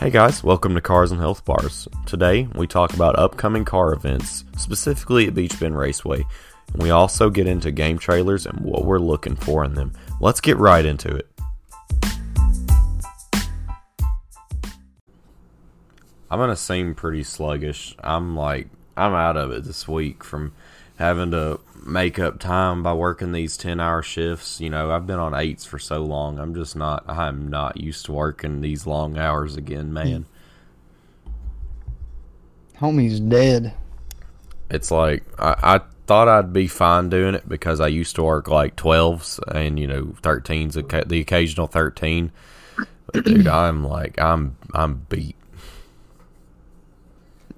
Hey guys, welcome to Cars and Health Bars. Today we talk about upcoming car events, specifically at Beech Bend Raceway, and we also get into game trailers and what we're looking for in them. Let's get right into it. I'm gonna seem pretty sluggish. I'm like I'm out of it this week from having to make up time by working these 10 hour shifts. You know, I've been on eights for so long. I'm just not, I'm not used to working these long hours again, man. Homie's dead. It's like, I, I thought I'd be fine doing it because I used to work like 12s and, you know, 13s, the occasional 13. But dude, I'm like, I'm, I'm beat.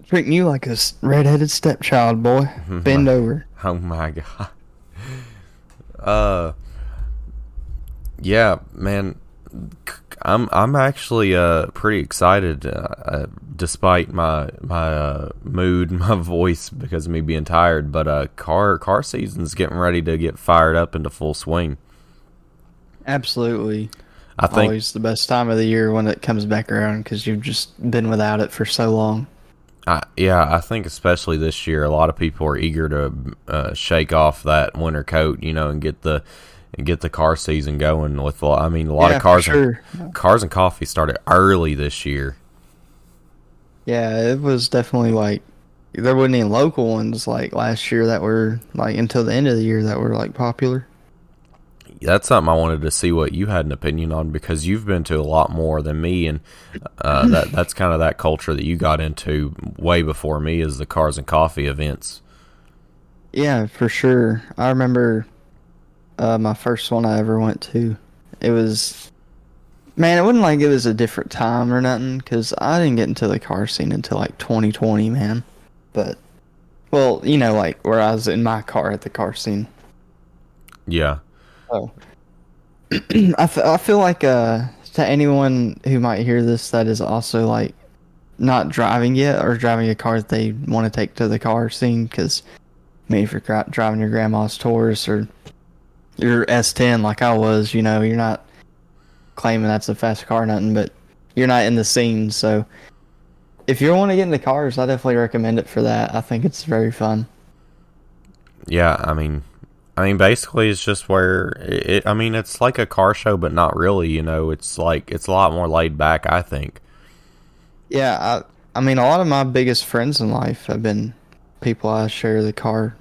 Treating you like a redheaded stepchild, boy. Bend over. Oh my god. Uh, yeah, man. I'm I'm actually uh pretty excited, uh, uh, despite my my uh, mood, my voice because of me being tired. But uh, car car season's getting ready to get fired up into full swing. Absolutely. I think Always the best time of the year when it comes back around because you've just been without it for so long. I, yeah, I think especially this year, a lot of people are eager to uh, shake off that winter coat, you know, and get the and get the car season going. With I mean, a lot Yeah, of cars sure. and, cars and coffee started early this year. Yeah, it was definitely like there wasn't any local ones like last year that were like until the end of the year that were like popular. That's something I wanted to see what you had an opinion on because you've been to a lot more than me, and uh, that that's kind of that culture that you got into way before me is the cars and coffee events. Yeah, for sure. I remember uh, my first one I ever went to. It was, man, it wasn't like it was a different time or nothing, because I didn't get into the car scene until like 2020, man. But, well, you know, like where I was in my car at the car scene. Yeah, Oh. I, f- I feel like uh, to anyone who might hear this that is also like not driving yet or driving a car that they want to take to the car scene because mean if you're driving your grandma's Taurus or your S10 like I was you know you're not claiming that's a fast car nothing but you're not in the scene so if you want to get into cars I definitely recommend it for that I think it's very fun yeah. I mean, I mean, basically, it's just where it. I mean, it's like a car show, but not really. You know, it's like it's a lot more laid back. I think. Yeah, I I mean a lot of my biggest friends in life have been people I share the car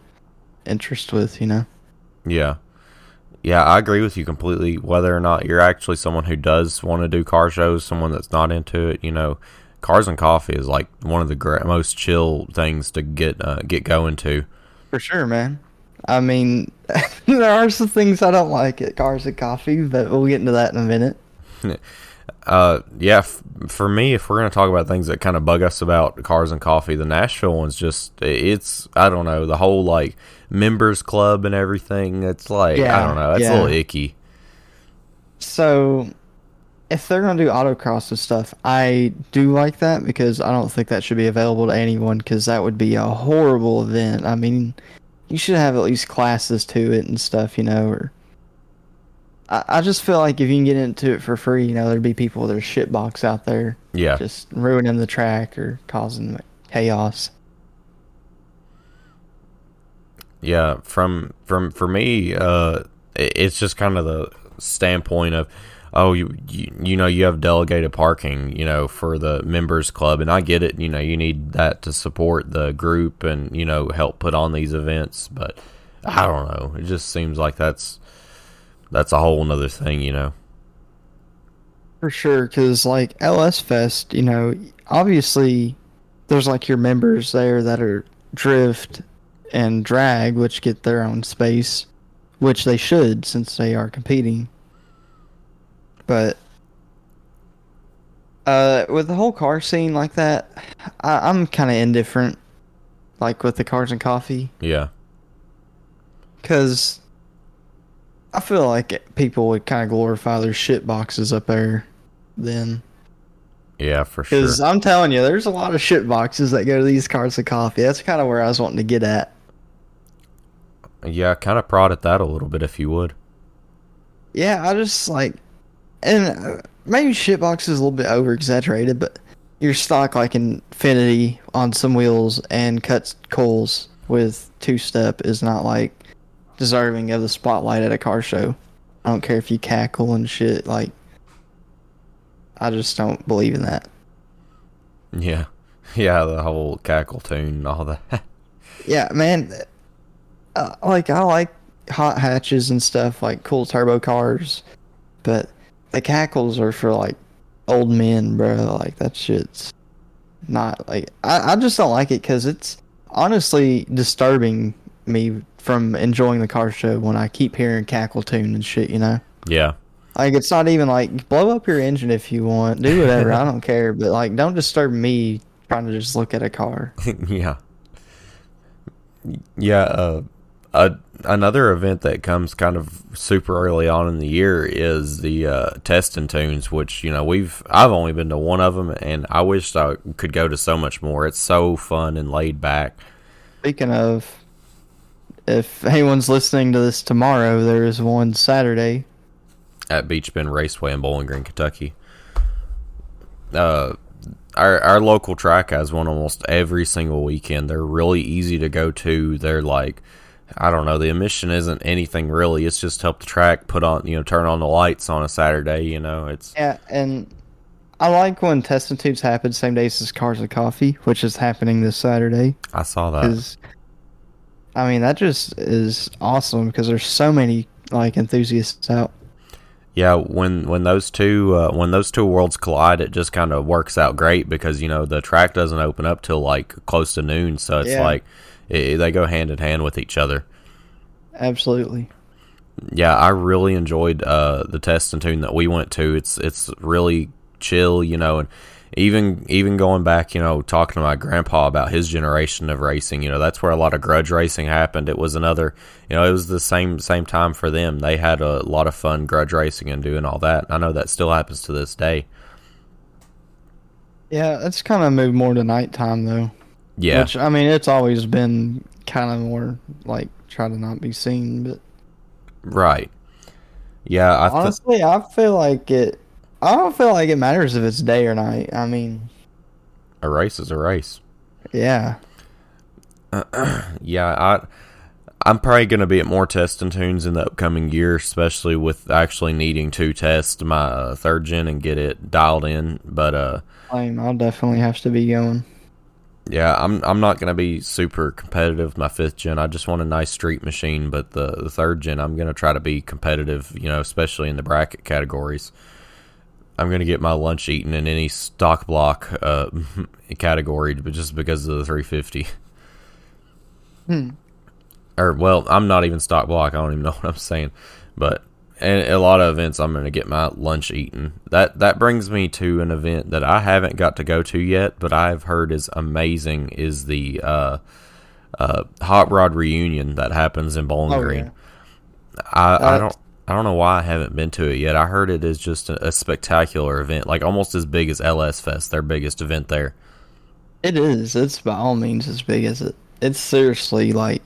interest with, you know. Yeah. Yeah, I agree with you completely. Whether or not you're actually someone who does want to do car shows, someone that's not into it, you know, cars and coffee is like one of the gra- most chill things to get uh, get going to. For sure, man. I mean, there are some things I don't like at cars and coffee, but we'll get into that in a minute. Uh, yeah, f- for me, if we're gonna talk about things that kind of bug us about cars and coffee, the Nashville one's just it's I don't know the whole like members club and everything. It's like I don't know, it's yeah. a little icky. So, if they're gonna do autocross and stuff, I do like that because I don't think that should be available to anyone because that would be a horrible event. I mean, you should have at least classes to it and stuff, you know. Or I, I just feel like if you can get into it for free, you know, there'd be people that are shitbox out there Yeah, just ruining the track or causing chaos. Yeah, from from for me, uh, it- it's just kind of the standpoint of, oh, you, you you know you have delegated parking, you know, for the members club, and I get it. You know, you need that to support the group and you know help put on these events, but I don't know. It just seems like that's that's a whole nother thing, you know. For sure, because like LS Fest, you know, obviously there's like your members there that are drift and drag, which get their own space, which they should since they are competing. But uh, with the whole car scene like that, I, I'm kind of indifferent, like with the cars and coffee, Yeah, because I feel like people would kind of glorify their shit boxes up there then. yeah, for sure. Because I'm telling you, there's a lot of shit boxes that go to these cars of coffee. That's kind of where I was wanting to get at. Yeah, kind of prod at that a little bit if you would. Yeah, I just like, and uh, maybe shitbox is a little bit over exaggerated, but your stock like Infiniti on some wheels and cuts coals with two step is not like deserving of the spotlight at a car show. I don't care if you cackle and shit. Like, I just don't believe in that. Yeah, yeah, the whole cackle tune and all that. Yeah, man. Uh, like I like hot hatches and stuff, like cool turbo cars, but the cackles are for like old men, bro. Like that shit's not like I, I just don't like it because it's honestly disturbing me from enjoying the car show when I keep hearing cackle tune and shit. You know. yeah, Like it's not even like blow up your engine if you want, do whatever. I don't care, but like don't disturb me trying to just look at a car. yeah, yeah. Uh, a, another event that comes kind of super early on in the year is the uh, test and tunes, which you know we've I've only been to one of them, and I wish I could go to so much more. It's so fun and laid back. Speaking of, if anyone's listening to this tomorrow, there is one Saturday. at Beech Bend Raceway in Bowling Green, Kentucky. Uh, our our local track has one almost every single weekend. They're really easy to go to. They're like, I don't know, the emission isn't anything really. It's just help the track put on, you know, turn on the lights on a Saturday. You know, it's Yeah, and I like when test tubes happen same days as Cars and Coffee, which is happening this Saturday. I saw that. I mean, that just is awesome because there's so many like enthusiasts out. Yeah, when when those two uh, when those two worlds collide, it just kind of works out great because you know the track doesn't open up till like close to noon, so it's Yeah. like it, they go hand in hand with each other. Absolutely. yeah, I really enjoyed uh, the test and tune that we went to. It's it's really chill, you know, and even even going back, you know, talking to my grandpa about his generation of racing, you know, that's where a lot of grudge racing happened. It was another, you know, it was the same same time for them. They had a lot of fun grudge racing and doing all that. I know that still happens to this day. Yeah, it's kind of moved more to nighttime though. Yeah, Which I mean, it's always been kind of more like try to not be seen, but right. Yeah, I th- honestly, I feel like it. I don't feel like it matters if it's day or night. I mean, a race is a race. yeah, yeah, I I'm probably going to be at more test and tunes in the upcoming year, especially with actually needing to test my uh, third gen and get it dialed in. But uh, I'll definitely have to be going. Yeah, I'm I'm not going to be super competitive with my fifth gen. I just want a nice street machine. But the the third gen, I'm going to try to be competitive. You know, especially in the bracket categories. I'm going to get my lunch eaten in any stock block uh, category, but just because of the 350. Hmm. or well, I'm not even stock block. I don't even know what I'm saying, but in a lot of events, I'm going to get my lunch eaten. That that brings me to an event that I haven't got to go to yet, but I've heard is amazing. Is the uh, uh, hot rod reunion that happens in Bowling Oh, Green? yeah. I, I Uh, don't. I don't know why I haven't been to it yet. I heard it is just a, a spectacular event, like almost as big as LS Fest, their biggest event there. It is. It's by all means as big as it. It's seriously like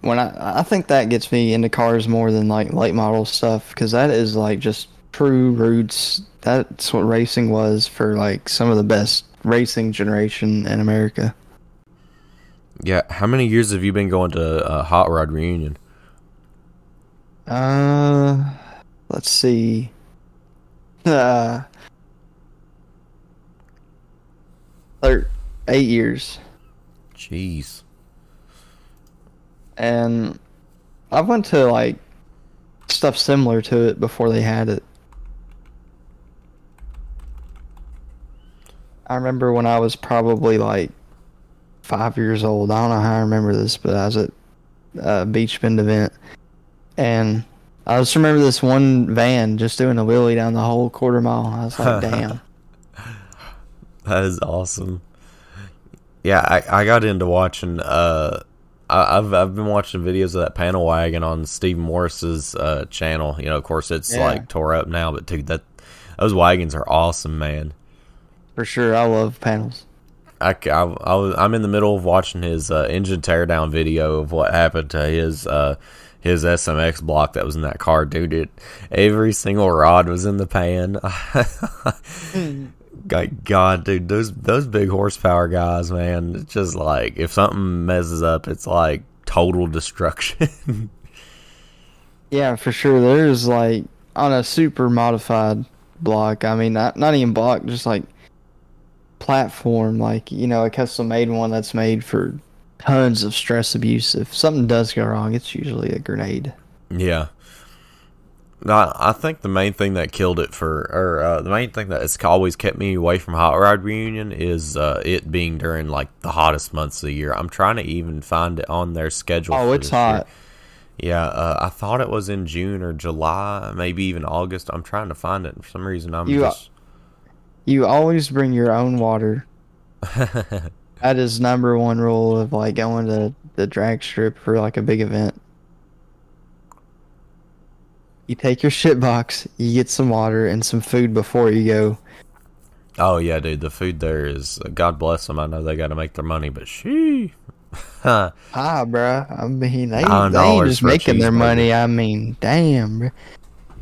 when I I think that gets me into cars more than like late model stuff because that is like just true roots. That's what racing was for like some of the best racing generation in America. Yeah, how many years have you been going to uh, Hot Rod Reunion? Uh, let's see. Uh, thir- eight years. Jeez. And I went to like stuff similar to it before they had it. I remember when I was probably like five years old. I don't know how I remember this, but I was at a Beech Bend event, and I just remember this one van just doing a wheelie down the whole quarter mile. I was like, "Damn!" That is awesome. Yeah, I, I got into watching. Uh, I, I've I've been watching videos of that panel wagon on Steve Morris's uh, channel. You know, of course, it's Yeah. like tore up now, but dude, that those wagons are awesome, man. For sure, I love panels. I, I, I I'm in the middle of watching his uh, engine teardown video of what happened to his uh, his SMX block that was in that car, dude. It every single rod was in the pan. God, God, dude, those those big horsepower guys, man. It's just like if something messes up, it's like total destruction. Yeah, for sure. There's like on a super modified block. I mean, not not even block, just like platform. Like you know, a custom made one that's made for tons of stress abuse. If something does go wrong, it's usually a grenade. yeah. No, I think the main thing that killed it for, or uh, the main thing that has always kept me away from Hot Rod Reunion is uh, it being during like the hottest months of the year. I'm trying to even find it on their schedule. Oh, it's this year. hot. Yeah, uh, I thought it was in June or July, maybe even August. I'm trying to find it. For some reason, I'm You- just. You always bring your own water. That is number one rule of like going to the drag strip for like a big event. You take your shit box, you get some water and some food before you go. oh yeah, dude. The food there is. God bless them. I know they got to make their money, but she. Ah, bruh. I mean, they, they ain't just making their money. I mean, damn, bruh.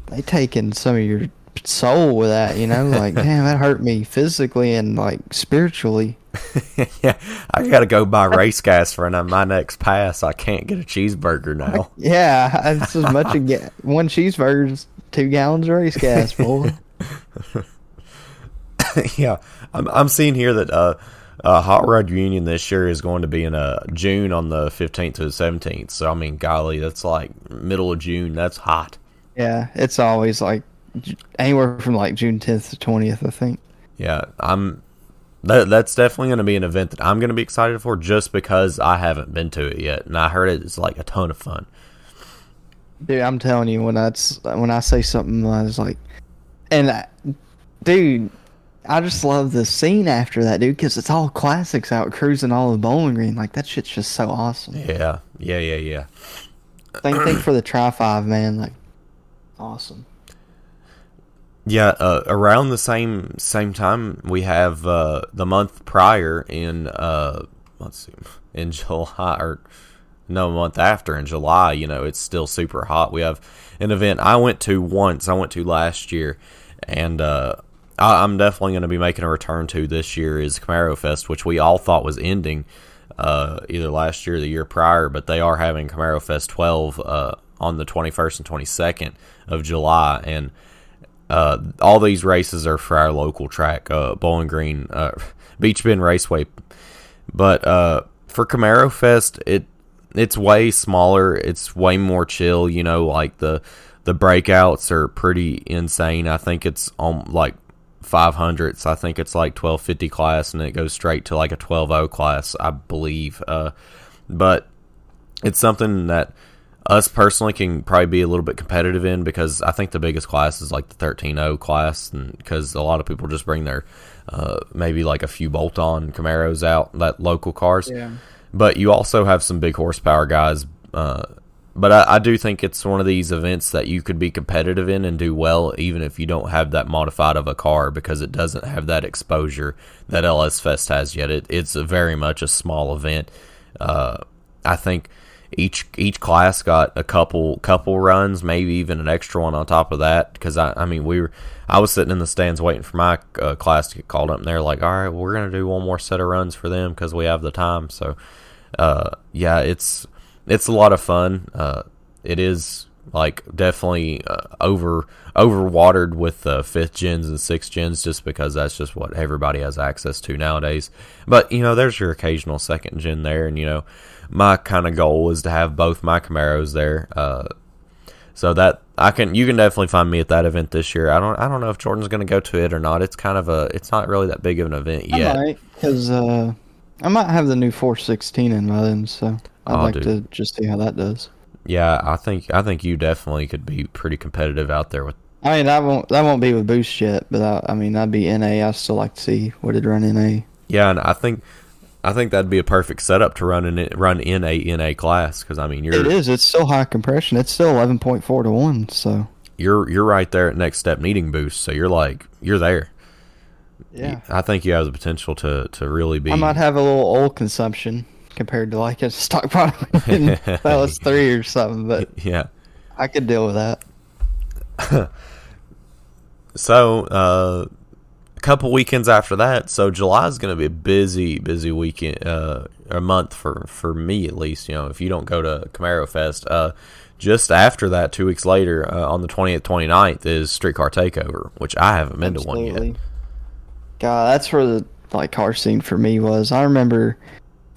They taking some of your soul with that, you know? Like, damn, that hurt me physically and like spiritually. yeah, I got to go buy race gas for my next pass. I can't get a cheeseburger now. Yeah, it's as much a ga- one cheeseburger's two gallons of race gas, boy. yeah, I'm, I'm seeing here that uh, uh, Hot Rod Reunion this year is going to be in uh, June on the 15th to the 17th. So I mean, golly, that's like middle of June. That's hot. Yeah, it's always like anywhere from like June 10th to 20th, I think. Yeah, I'm. That, that's definitely going to be an event that I'm going to be excited for, just because I haven't been to it yet, and I heard it's like a ton of fun. Dude, I'm telling you, when that's when I say something, I was like, and I, dude, I just love the scene after that, dude, because it's all classics out cruising all the bowling green. Like that shit's just so awesome. Yeah, yeah, yeah, yeah. Same thing for the Tri Five, man. Like, awesome. Yeah, uh, around the same same time we have uh, the month prior in uh, let's see, in July or no month after in July. You know, it's still super hot. We have an event I went to once. I went to last year, and uh, I, I'm definitely going to be making a return to this year is Camaro Fest, which we all thought was ending uh, either last year or the year prior, but they are having Camaro Fest 12 uh, on the 21st and 22nd of July, and uh, all these races are for our local track, uh, Bowling Green, uh, Beech Bend Raceway. But uh, for Camaro Fest, it it's way smaller. It's way more chill. You know, like the the breakouts are pretty insane. I think it's on like 500s. I think it's like 1250 class, and it goes straight to like a 120 class, I believe. Uh, but it's something that us personally can probably be a little bit competitive in because I think the biggest class is like the 13.0 class, and because a lot of people just bring their uh, maybe like a few bolt-on Camaros out, that local cars. Yeah. But you also have some big horsepower guys. Uh, but I, I do think it's one of these events that you could be competitive in and do well, even if you don't have that modified of a car, because it doesn't have that exposure that LS Fest has yet. It, it's a very much a small event. Uh, I think each each class got a couple couple runs, maybe even an extra one on top of that. Because I, I mean, we were I was sitting in the stands waiting for my uh, class to get called up, and they're like, "All right, well, we're gonna do one more set of runs for them because we have the time." So, uh, yeah, it's it's a lot of fun. Uh, it is like definitely uh, over over watered with uh, fifth gens and sixth gens just because that's just what everybody has access to nowadays. But you know, there's your occasional second gen there, and you know, my kind of goal is to have both my Camaros there. Uh, so that I can you can definitely find me at that event this year. I don't I don't know if Jordan's going to go to it or not. It's kind of a it's not really that big of an event yet. I because uh, I might have the new 416 in by then, so I'd Oh, like dude. to just see how that does. Yeah, I think I think you definitely could be pretty competitive out there with I mean, that won't that won't be with boost yet, but I, I mean, that'd be NA. I still like to see what it run NA. Yeah, and I think I think that'd be a perfect setup to run in run in a in a class because I mean you're It is. It's still high compression. It's still 11.4 to one. So you're you're right there at next step needing boost, so you're like you're there. yeah, I think you have the potential to to really be. I might have a little oil consumption compared to like a stock product in that was three or something, but yeah. I could deal with that. So uh, a couple weekends after that. So July is going to be a busy, busy weekend, uh, a month for for me at least. You know, if you don't go to Camaro Fest, uh, just after that, two weeks later, uh, on the 20th, 29th, is Streetcar Takeover, which I haven't been to one yet. God, that's where the like car scene for me was. I remember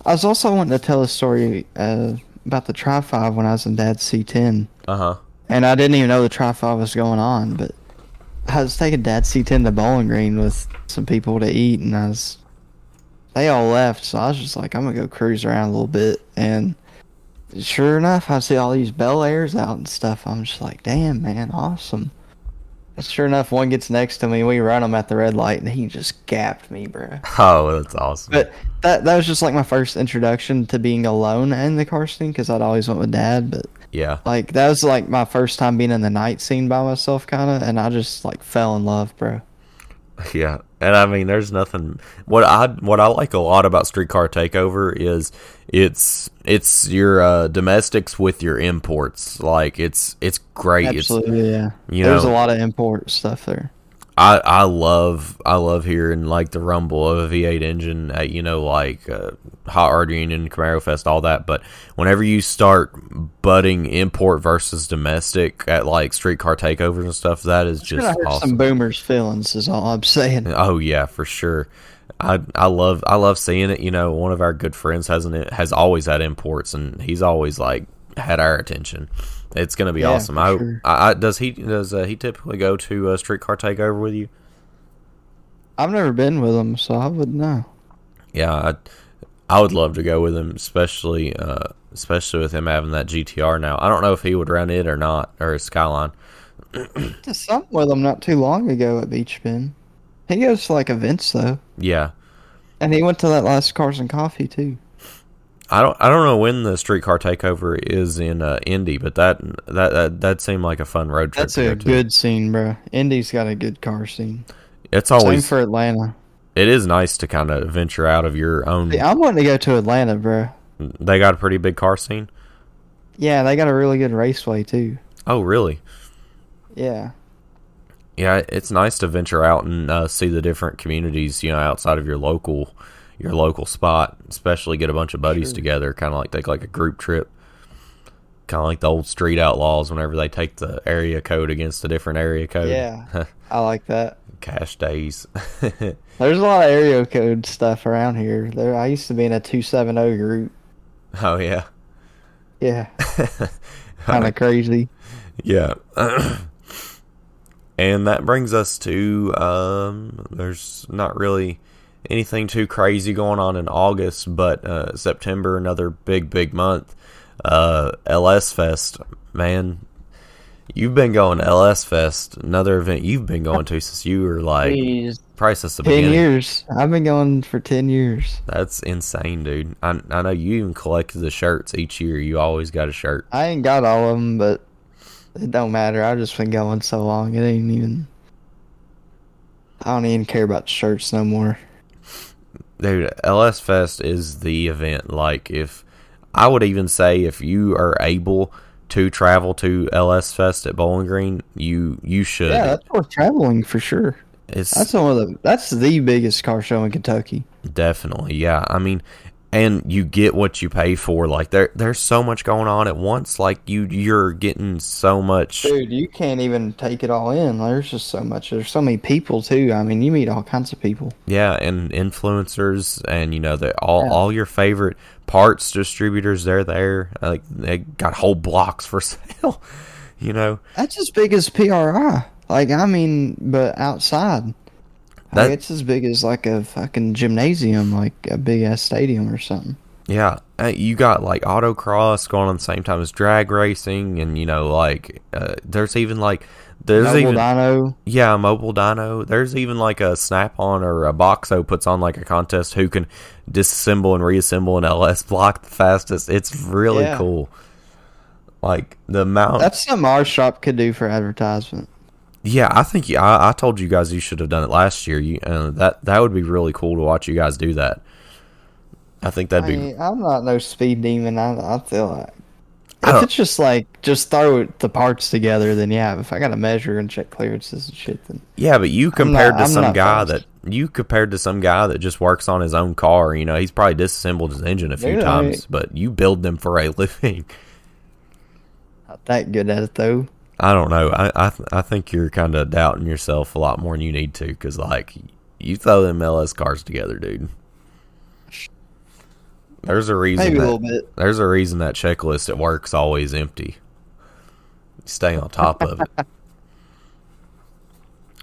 I was also wanting to tell a story uh, about the Tri Five when I was in Dad's C10, Uh huh. and I didn't even know the Tri Five was going on. But I was taking Dad's C10 to Bowling Green with some people to eat, and I was they all left, so I was just like, I'm gonna go cruise around a little bit, and sure enough, I see all these Bel Airs out and stuff. I'm just like, damn, man, awesome. And sure enough, one gets next to me. We run him at the red light, and he just gapped me, bro. Oh, that's awesome. But that that was just like my first introduction to being alone in the car scene because I'd always went with dad. But yeah. like that was like my first time being in the night scene by myself, kind of, and I just like fell in love, bro. Yeah, and I mean, there's nothing. What I what I like a lot about Streetcar Takeover is it's it's your uh, domestics with your imports. Like it's it's great. Absolutely, yeah. you There's know- a lot of import stuff there. I I love I love hearing like the rumble of a V8 engine at you know like uh, Hot Rod Union, Camaro Fest, all that. But whenever you start butting import versus domestic at like streetcar takeovers and stuff, that is just awesome. some boomers' feelings, is all I'm saying. Oh yeah, for sure. I I love I love seeing it. You know, one of our good friends hasn't has always had imports, and he's always like had our attention. It's gonna be Yeah, awesome. I, sure. I, I does he does uh, he typically go to uh, streetcar takeover with you? I've never been with him, so I wouldn't know. Yeah, I, I would love to go with him, especially uh, especially with him having that GTR now. I don't know if he would run it or not, or his Skyline. Did something with him not too long ago at Beech Bend. He goes to like events though, Yeah, and he went to that last Cars and Coffee too. I don't I don't know when the streetcar takeover is in uh, Indy, but that that that that seemed like a fun road trip. That's a to. good scene, bro. Indy's got a good car scene. It's Same always for Atlanta. it is nice to kind of venture out of your own. See, I'm wanting to go to Atlanta, bro. They got a pretty big car scene. Yeah, they got a really good raceway too. Oh, really? Yeah, Yeah, it's nice to venture out and uh, see the different communities, you know, outside of your local your local spot. Especially get a bunch of buddies Sure. together, kind of like take like a group trip. Kind of like the old street outlaws whenever they take the area code against a different area code. yeah, I like that. Cash days. There's a lot of area code stuff around here. There, I used to be in a two seven zero group. oh yeah. Yeah, kind of crazy. Yeah. and that brings us to um there's not really anything too crazy going on in August, but uh September another big big month. Uh LS Fest, man. You've been going to LS Fest, another event you've been going to since you were like Jeez, probably since the ten beginning. years. I've been going for ten years. That's insane, dude. I I know you even collected the shirts each year. You always got a shirt. I ain't got all of them, but it don't matter. I've just been going so long. It ain't even. I don't even care about shirts no more. Dude, LS Fest is the event. Like, if I would even say, if you are able to travel to LS Fest at Bowling Green, you you should. Yeah, that's worth traveling for sure. it's That's one of the. That's the biggest car show in Kentucky. definitely yeah. I mean, and you get what you pay for. Like, there there's so much going on at once. Like, you you're getting so much. Dude, you can't even take it all in. There's just so much. There's so many people too. I mean, you meet all kinds of people. Yeah, and influencers, and you know the all Yeah. all your favorite parts distributors. They're there. Like, they got whole blocks for sale. You know. That's as big as PRI. Like, I mean, but outside. That- like, it's as big as like a fucking gymnasium, like a big ass stadium or something. Yeah, uh, you got like autocross going on the same time as drag racing, and you know, like uh, there's even like there's Mobile even Dyno. yeah, mobile dyno. There's even like a Snap on or a Boxo puts on like a contest who can disassemble and reassemble an LS block the fastest. It's really Yeah. cool. Like the amount. That's something our shop could do for advertisement. Yeah, I think I, I told you guys you should have done it last year. You uh, that that would be really cool to watch you guys do that. I think that'd I be mean, I'm not no speed demon. I, I feel like I if it's just like just throw the parts together, then yeah. If I got to measure and check clearances and shit, then Yeah, but you compared not- to some guy that you compared to some guy that just works on his own car, you know, he's probably disassembled his engine a few Yeah, times, I- but you build them for a living. Not that good at it though. I don't know. I I, th- I think you're kind of doubting yourself a lot more than you need to, because like you throw them LS cars together, dude. There's a reason. Maybe a that- little bit. There's a reason that checklist at work's always empty. Stay on top of it.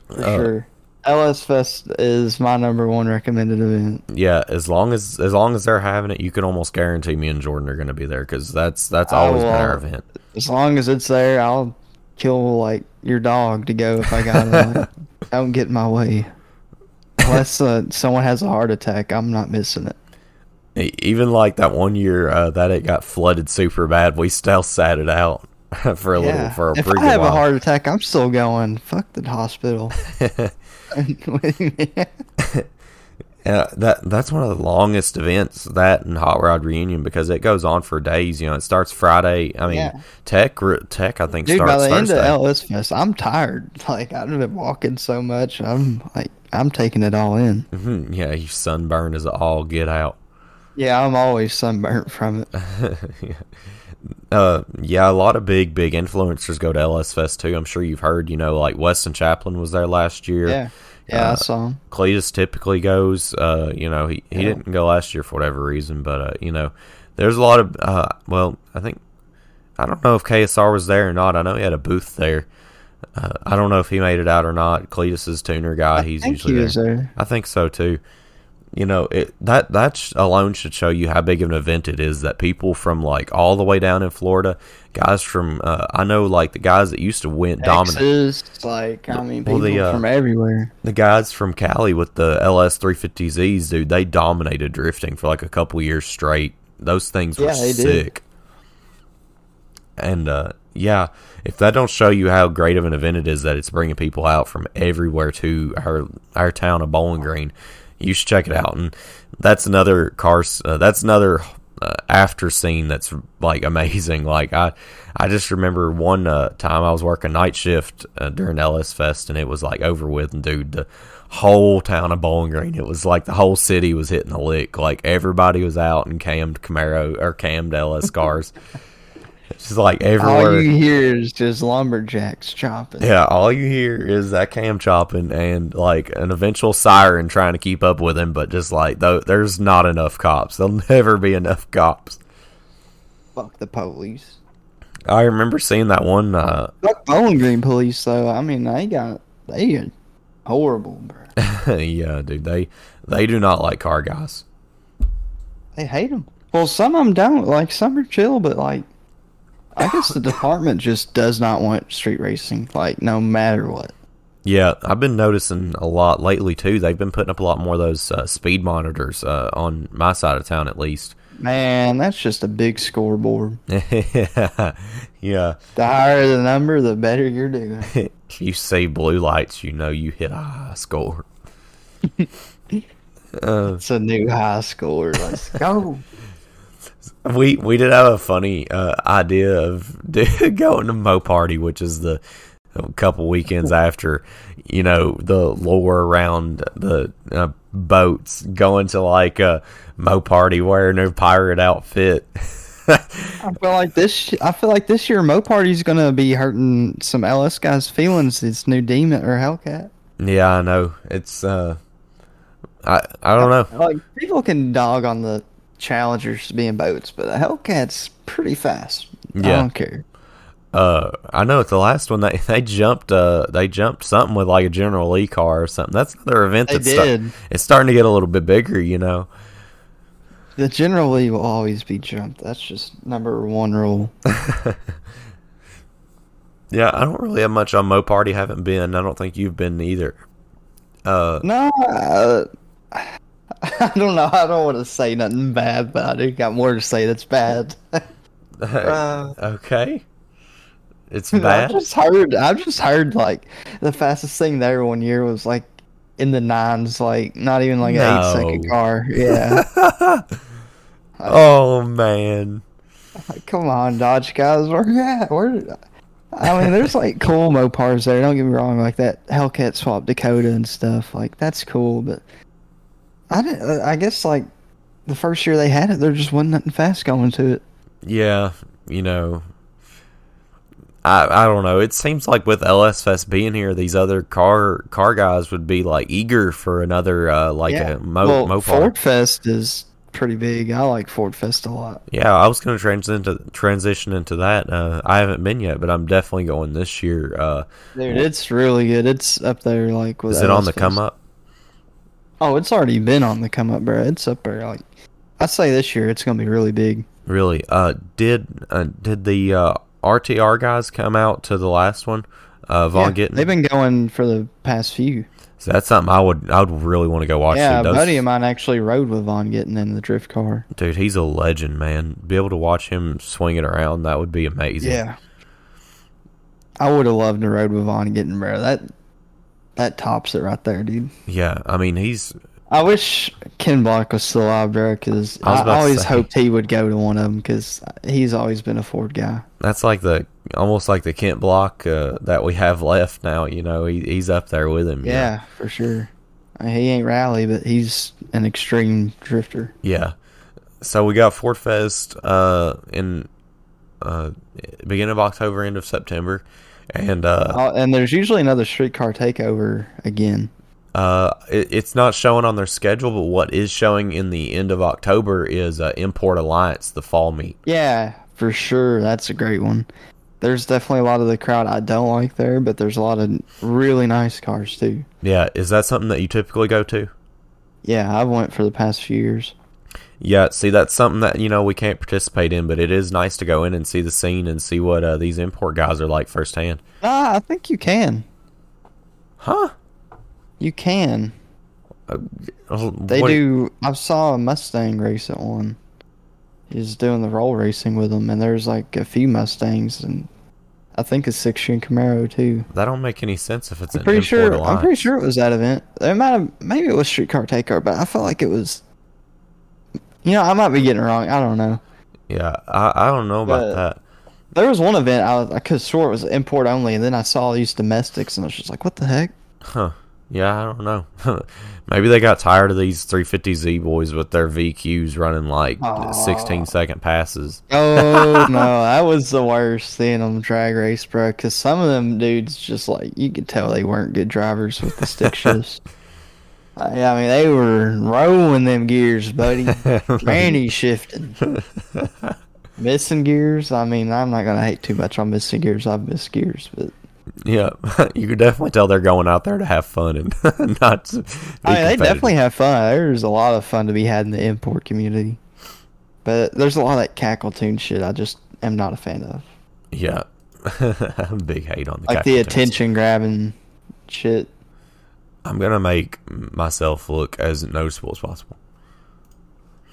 For Uh, sure. LS Fest is my number one recommended event. Yeah, as long as as long as they're having it, you can almost guarantee me and Jordan are going to be there because that's that's always been our event. As long as it's there, I'll kill like your dog to go if I got it. Don't get in my way. Unless uh, someone has a heart attack, I'm not missing it. Even like that one year uh, that it got flooded super bad, we still sat it out for a little for a if pretty I have while. a heart attack, I'm still going. Fuck the hospital. Yeah, that that's one of the longest events that and Hot Rod Reunion because it goes on for days. You know, it starts Friday. I mean, Yeah. Tech Tech I think Dude, by starts the end of LS Fest, I'm tired. Like I've been walking so much. I'm like I'm taking it all in. Mhm, yeah, you sunburn as all get out. Yeah, I'm always sunburnt from it. Uh, yeah, a lot of big big influencers go to LS Fest too. I'm sure you've heard. You know, like Westen Champlin was there last year. Yeah, yeah, I Uh, saw him. Cletus typically goes. Uh, you know, he, he Yeah. didn't go last year for whatever reason, but uh, you know, there's a lot of. Uh, well, I think I don't know if KSR was there or not. I know he had a booth there. Uh, I don't know if he made it out or not. Cletus's tuner guy, he's I think usually he there. there. I think so too. You know, it that that alone should show you how big of an event it is that people from like all the way down in Florida, guys from uh, I know like the guys that used to win dominate Texas, like I mean, Well, people the, uh, from everywhere. the guys from Cali with the LS 350Zs, dude, they dominated drifting for like a couple years straight. Those things were Yeah, they did. sick. And uh, yeah, if that don't show you how great of an event it is that it's bringing people out from everywhere to our our town of Bowling Green, you should check it out. And that's another car. Uh, that's another uh, after scene that's like amazing. Like I, I just remember one uh, time I was working night shift uh, during LS Fest, and it was like over with. And dude, the whole town of Bowling Green, it was like the whole city was hitting the lick. Like everybody was out and cammed Camaro or cammed LS cars. It's just like everywhere. All you hear is just lumberjacks chopping. Yeah, all you hear is that cam chopping and like an eventual siren trying to keep up with him, but just like though, there's not enough cops. There'll never be enough cops. Fuck the police. I remember seeing that one. Uh, Fuck Bowling Green police though. I mean, they got they are horrible, bro. yeah, dude, they they do not like car guys. They hate them. Well, some of them don't. Like some are chill, but like, I guess the department just does not want street racing. Like no matter what. Yeah, I've been noticing a lot lately too. They've been putting up a lot more of those uh, speed monitors uh, on my side of town, at least. Man, that's just a big scoreboard. yeah, yeah. The higher the number, the better you're doing. If you see blue lights, you know you hit a high score. uh, It's a new high score. Let's go. We we did have a funny uh, idea of going to Mo Party, which is the a couple weekends after you know the lore around the uh, boats going to like a Mo Party wearing their pirate outfit. I feel like this. I feel like this year Mo Party's gonna be hurting some LS guys' feelings. It's new demon or Hellcat. yeah, I know it's. uh I I don't know. Like people can dog on the Challengers being boats, but a Hellcat's pretty fast. Yeah. I don't care. Uh, I know at the last one they they jumped uh they jumped something with like a General Lee car or something. That's another event that's sta- did. it's starting to get a little bit bigger, you know. The General Lee will always be jumped. That's just number one rule. Yeah, I don't really have much on Mo Party. Haven't been. I don't think you've been either. Uh, No, uh, I don't know. I don't want to say nothing bad, but I do got more to say that's bad. Uh, okay. It's bad. I've bad. just heard. I've just heard like the fastest thing there one year was like in the nines, like not even like an eight second car. Yeah, oh man. Like, come on, Dodge guys, where you at? Where? I mean, there's like cool Mopars there. Don't get me wrong, like that Hellcat Swap Dakota and stuff. Like that's cool, but I didn't, I guess like the first year they had it, there just wasn't nothing fast going to it. Yeah, you know, I I don't know. It seems like with LS Fest being here, these other car car guys would be like eager for another uh, like a mo- well, Mopar. Ford Fest is pretty big. I like Ford Fest a lot. Yeah, I was going to transition to transition into that. Uh, I haven't been yet, but I'm definitely going this year. Uh, Dude, it's really good. It's up there like with is it on the Fest. come up? Oh, it's already been on the come up, bro. It's up there. Like I say, this year it's gonna be really big. Really? Uh, did uh, did the uh, RTR guys come out to the last one? Uh, Vaughn Yeah, Gittin. they've been going for the past few. So that's something I would I would really want to go watch. yeah, a dude. Buddy of mine actually rode with Vaughn Gittin in the drift car. dude, he's a legend, man. Be able to watch him swing it around, that would be amazing. Yeah. I would have loved to rode with Vaughn Gittin, bro. That that tops it right there, dude. Yeah, I mean he's I wish Ken Block was still alive, bro, because I I, always say. hoped he would go to one of them because he's always been a Ford guy. that's like the almost like the Ken Block uh, that we have left now. You know, he, he's up there with him. know? Yeah, for sure. Uh, He ain't rally, but he's an extreme drifter. Yeah. So we got Ford Fest uh, in uh, beginning of October, end of September, and uh, Uh, and there's usually another streetcar takeover again. uh, it, it's not showing on their schedule. But what is showing in the end of October is uh, Import Alliance, the fall meet. Yeah, for sure. That's a great one. There's definitely a lot of the crowd I don't like there, but there's a lot of really nice cars too. Yeah, is that something that you typically go to? Yeah, I've went for the past few years. Yeah, see, that's something that you know we can't participate in, but it is nice to go in and see the scene and see what uh, these import guys are like firsthand. Ah, I think you can. Huh? You can. Uh, They what- do. I saw a Mustang race at one. He's doing the roll racing with them, and there's like a few Mustangs, and I think a six string Camaro too. That don't make any sense if it's I'm an pretty sure. I'm pretty sure it was that event. It might have. Maybe it was Streetcar Takeover, but I felt like it was. You know, I might be getting it wrong. I don't know. Yeah, I, I don't know about But- that. There was one event I was, I could swear it was import only, and then I saw these domestics, and I was just like, "What the heck?" Huh. Yeah, I don't know. Maybe they got tired of these 350Z boys with their VQs running like Aw. 16 second passes. Oh no, that was the worst thing on drag race, bro. Because some of them dudes just like you could tell they weren't good drivers with the stick shifts. Uh, I I mean, they were rolling them gears, buddy. Granny shifting, missing gears. I mean, I'm not gonna hate too much on missing gears. I've missed gears, but Yeah, you could definitely tell they're going out there to have fun and not. I mean, they definitely have fun. There's a lot of fun to be had in the import community, but there's a lot of that cackle tune shit. I just am not a fan of, Yeah, big hate on the like the attention grabbing shit. I'm gonna make myself look as noticeable as possible.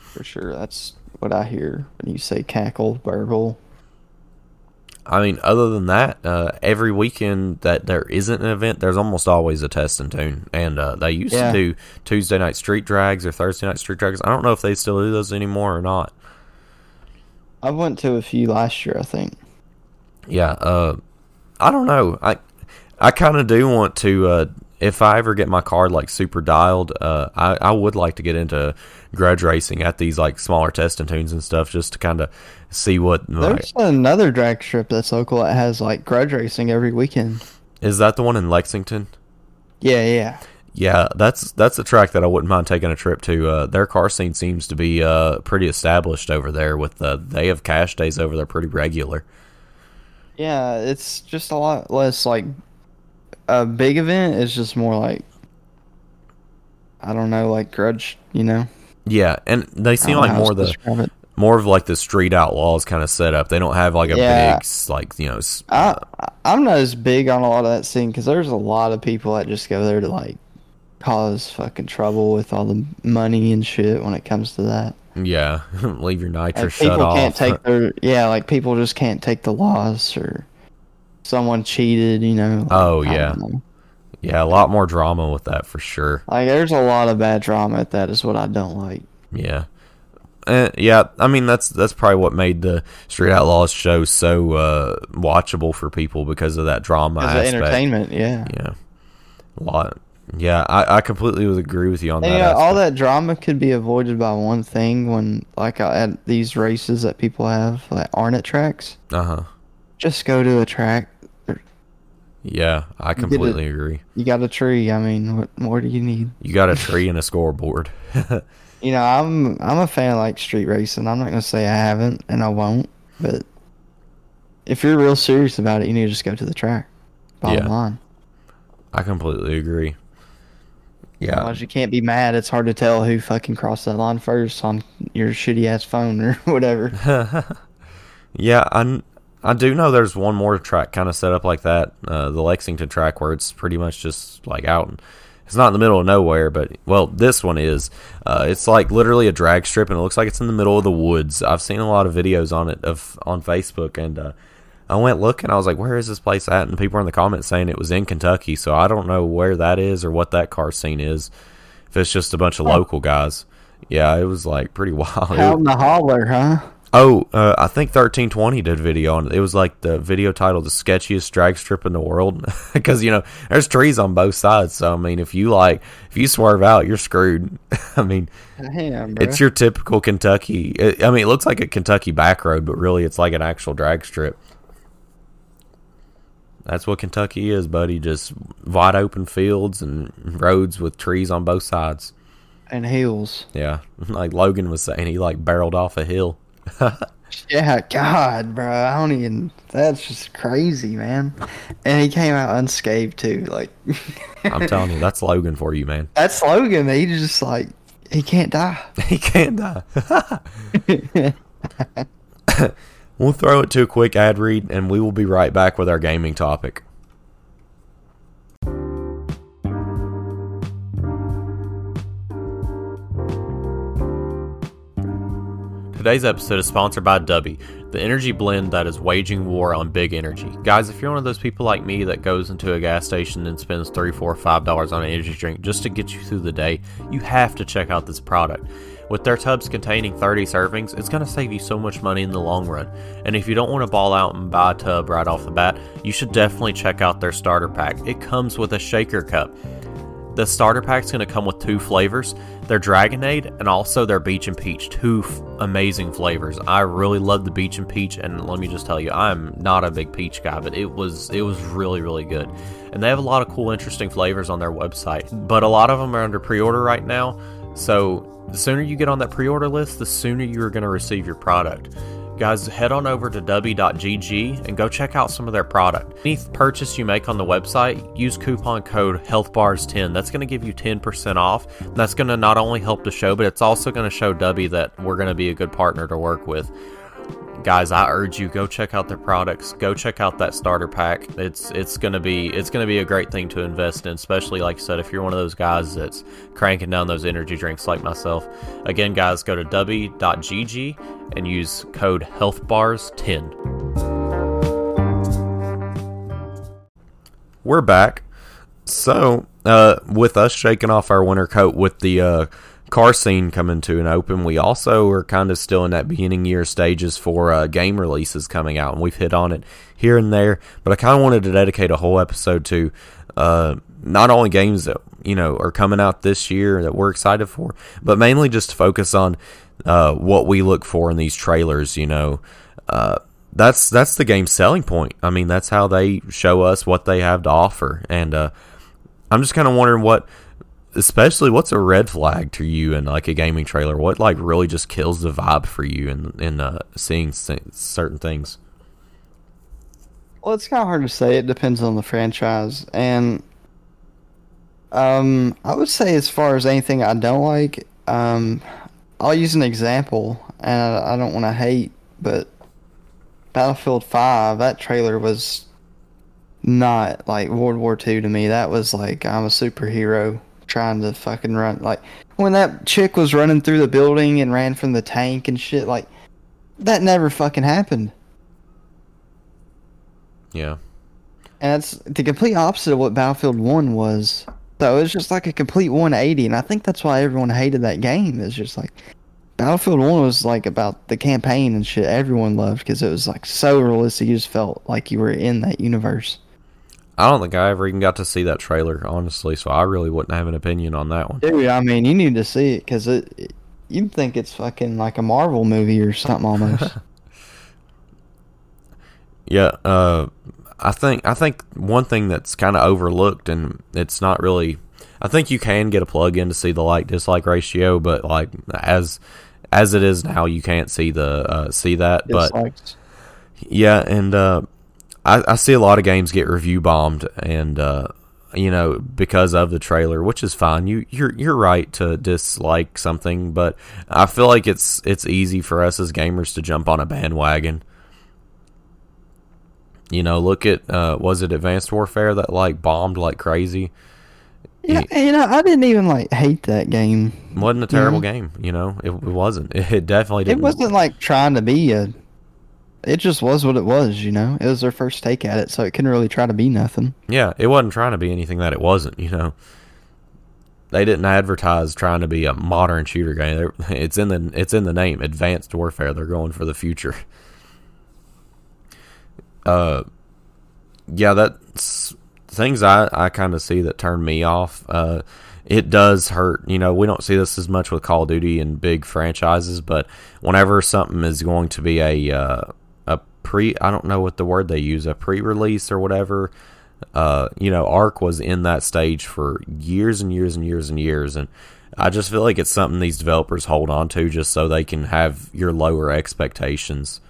For sure, that's what I hear when you say cackle, burble. I mean, other than that, uh, every weekend that there isn't an event, there's almost always a test and tune. And uh, they used Yeah. to do Tuesday night street drags or Thursday night street drags. I don't know if they still do those anymore or not. I went to a few last year, I think. Yeah, uh, I don't know. I I kind of do want to. Uh, if I ever get my car like super dialed, uh, I I would like to get into grudge racing at these like smaller test and tunes and stuff, just to kind of see what. Like, There's another drag strip that's local that has like grudge racing every weekend. is that the one in Lexington? Yeah, yeah. Yeah, that's that's a track that I wouldn't mind taking a trip to. Uh, their car scene seems to be uh, pretty established over there. With the they have cash days over there pretty regular. Yeah, it's just a lot less like a big event is just more like I don't know, like grudge, you know. Yeah, and they seem like more the more of like the street outlaws kind of setup. They don't have like a Yeah. big like you know. I'm not as big on a lot of that scene because there's a lot of people that just go there to like cause fucking trouble with all the money and shit when it comes to that. Yeah, leave your nitro Like shut people off. can't take their yeah, like people just can't take the loss or someone cheated, you know. like, Oh, yeah. know. yeah, a lot more drama with that for sure. Like there's a lot of bad drama at that is what I don't like. Yeah. Eh, yeah, I mean that's that's probably what made the Street Outlaws show so uh, watchable for people because of that drama As aspect. entertainment, yeah. Yeah, a lot. Yeah, I, I completely would agree with you on And, that. you know, all that drama could be avoided by one thing when, like, uh, at these races that people have, like, aren't at tracks. Uh huh. Just go to a track. Yeah, I get it. completely agree. You got a tree. I mean, what more do you need? You got a tree and a scoreboard. You know, I'm I'm a fan of like street racing. I'm not gonna say I haven't and I won't, but if you're real serious about it, you need to just go to the track. Bottom Yeah. line. I completely agree. Yeah, Otherwise, you can't be mad. It's hard to tell who fucking crossed that line first on your shitty ass phone or whatever. yeah. I I do know there's one more track kind of set up like that, uh, the Lexington track, where it's pretty much just like out. It's not in the middle of nowhere, but well, this one is. Uh, it's like literally a drag strip, and it looks like it's in the middle of the woods. I've seen a lot of videos on it of on Facebook, and uh, I went looking. I was like, "Where is this place at?" And people were in the comments saying it was in Kentucky. So I don't know where that is or what that car scene is. If it's just a bunch of local guys, yeah, it was like pretty wild. Out in the holler, huh? Oh, uh, I think thirteen twenty did a video on it. It was like the video titled "The Sketchiest Drag Strip in the World" because you know there's trees on both sides. So I mean, if you like, if you swerve out, you're screwed. I mean, Damn, it's your typical Kentucky. It, I mean, it looks like a Kentucky back road, but really, it's like an actual drag strip. That's what Kentucky is, buddy. Just wide open fields and roads with trees on both sides. and hills. Yeah, like Logan was saying, he like barreled off a hill. Yeah, God, bro, I don't even. That's just crazy, man. And he came out unscathed too. Like, I'm telling you, that's Logan for you, man. that's Logan. He just like he can't die. He can't die. we'll throw it to a quick ad read, and we will be right back with our gaming topic. Today's episode is sponsored by Dubby, the energy blend that is waging war on big energy. Guys, if you're one of those people like me that goes into a gas station and spends three, four, five dollars on an energy drink just to get you through the day, you have to check out this product. With their tubs containing 30 servings, it's going to save you so much money in the long run. And if you don't want to ball out and buy a tub right off the bat, you should definitely check out their starter pack. It comes with a shaker cup. The starter pack's going to come with two flavors their Dragonade and also their Beach and Peach. Two f- amazing flavors. I really love the Beach and Peach, and let me just tell you, I'm not a big peach guy, but it was it was really really good. And they have a lot of cool, interesting flavors on their website, but a lot of them are under pre-order right now. So the sooner you get on that pre-order list, the sooner you're going to receive your product. Guys, head on over to dubby.gg and go check out some of their product. Any purchase you make on the website, use coupon code HealthBars10. That's going to give you 10% off. And that's going to not only help the show, but it's also going to show Dubby that we're going to be a good partner to work with. Guys, I urge you go check out their products. Go check out that starter pack. It's it's gonna be it's gonna be a great thing to invest in, especially like I said, if you're one of those guys that's cranking down those energy drinks like myself. Again, guys, go to dubby.gg and use code healthbars10. We're back. So, uh, with us shaking off our winter coat with the uh, car scene coming to an open, we also are kind of still in that beginning year stages for uh, game releases coming out, and we've hit on it here and there. But I kind of wanted to dedicate a whole episode to uh, not only games that you know are coming out this year that we're excited for, but mainly just focus on uh, what we look for in these trailers. You know. Uh, that's that's the game's selling point. I mean, that's how they show us what they have to offer. And uh, I'm just kind of wondering what, especially what's a red flag to you in like a gaming trailer? What like really just kills the vibe for you in in uh, seeing certain things? Well, it's kind of hard to say. It depends on the franchise, and um, I would say as far as anything I don't like, um, I'll use an example, and I, I don't want to hate, but Battlefield Five, that trailer was not like World War II to me. That was like I'm a superhero trying to fucking run. Like when that chick was running through the building and ran from the tank and shit, like that never fucking happened. Yeah, And that's the complete opposite of what Battlefield 1 was. So it was just like a complete 180. And I think that's why everyone hated that game. It's just like, Battlefield One was like about the campaign and shit. Everyone loved because it was like so realistic. You just felt like you were in that universe. I don't think I ever even got to see that trailer, honestly. So I really wouldn't have an opinion on that one. Dude, I mean, you need to see it because it, it. You'd think it's fucking like a Marvel movie or something almost. Yeah, uh, I think I think one thing that's kind of overlooked, and it's not really. I think you can get a plug in to see the like dislike ratio, but like as as it is now, you can't see the uh, see that. But yeah, and uh, I, I see a lot of games get review bombed, and uh, you know because of the trailer, which is fine. You you're you're right to dislike something, but I feel like it's it's easy for us as gamers to jump on a bandwagon. You know, look at uh, was it Advanced Warfare that like bombed like crazy? Yeah, you know, I didn't even like hate that game. wasn't a terrible game. You know, it, it wasn't. It, it definitely didn't. It wasn't like trying to be a. It just was what it was, you know. It was their first take at it, so it couldn't really try to be nothing. Yeah, it wasn't trying to be anything that it wasn't. You know, they didn't advertise trying to be a modern shooter game. It's in the it's in the name, Advanced Warfare. They're going for the future. Uh, yeah, that's things I I kind of see that turn me off. Uh, it does hurt. You know, we don't see this as much with Call of Duty and big franchises, but whenever something is going to be a uh, pre, I don't know what the word they use, a pre-release or whatever. Uh, you know, Ark was in that stage for years and years and years and years, and I just feel like it's something these developers hold on to just so they can have your lower expectations.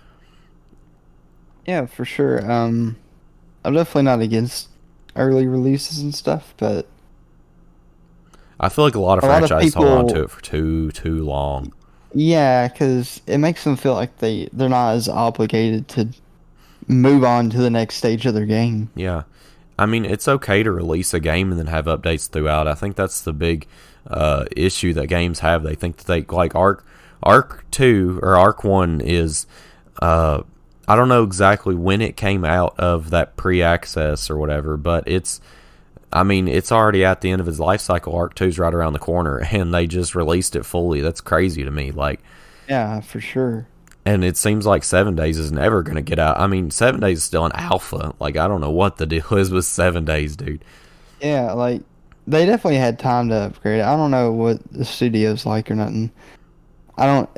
Yeah, for sure. Um, I'm definitely not against early releases and stuff, but I feel like a lot of A lot of franchises hold on to it for too too long. Yeah, because it makes them feel like they they're not as obligated to move on to the next stage of their game. Yeah. I mean, it's okay to release a game and then have updates throughout. I think that's the big uh, issue that games have. They think that they like Ark Ark 2 or Ark 1 is uh, I don't know exactly when it came out of that pre-access or whatever, but it's I mean, it's already at the end of its life cycle. Ark 2's right around the corner and they just released it fully. That's crazy to me. Like Yeah, for sure. and it seems like seven days is never going to get out. I mean, seven days is still an alpha. Like, I don't know what the deal is with seven days, dude. Yeah, like they definitely had time to upgrade it. I don't know what the studio's like or nothing. I don't.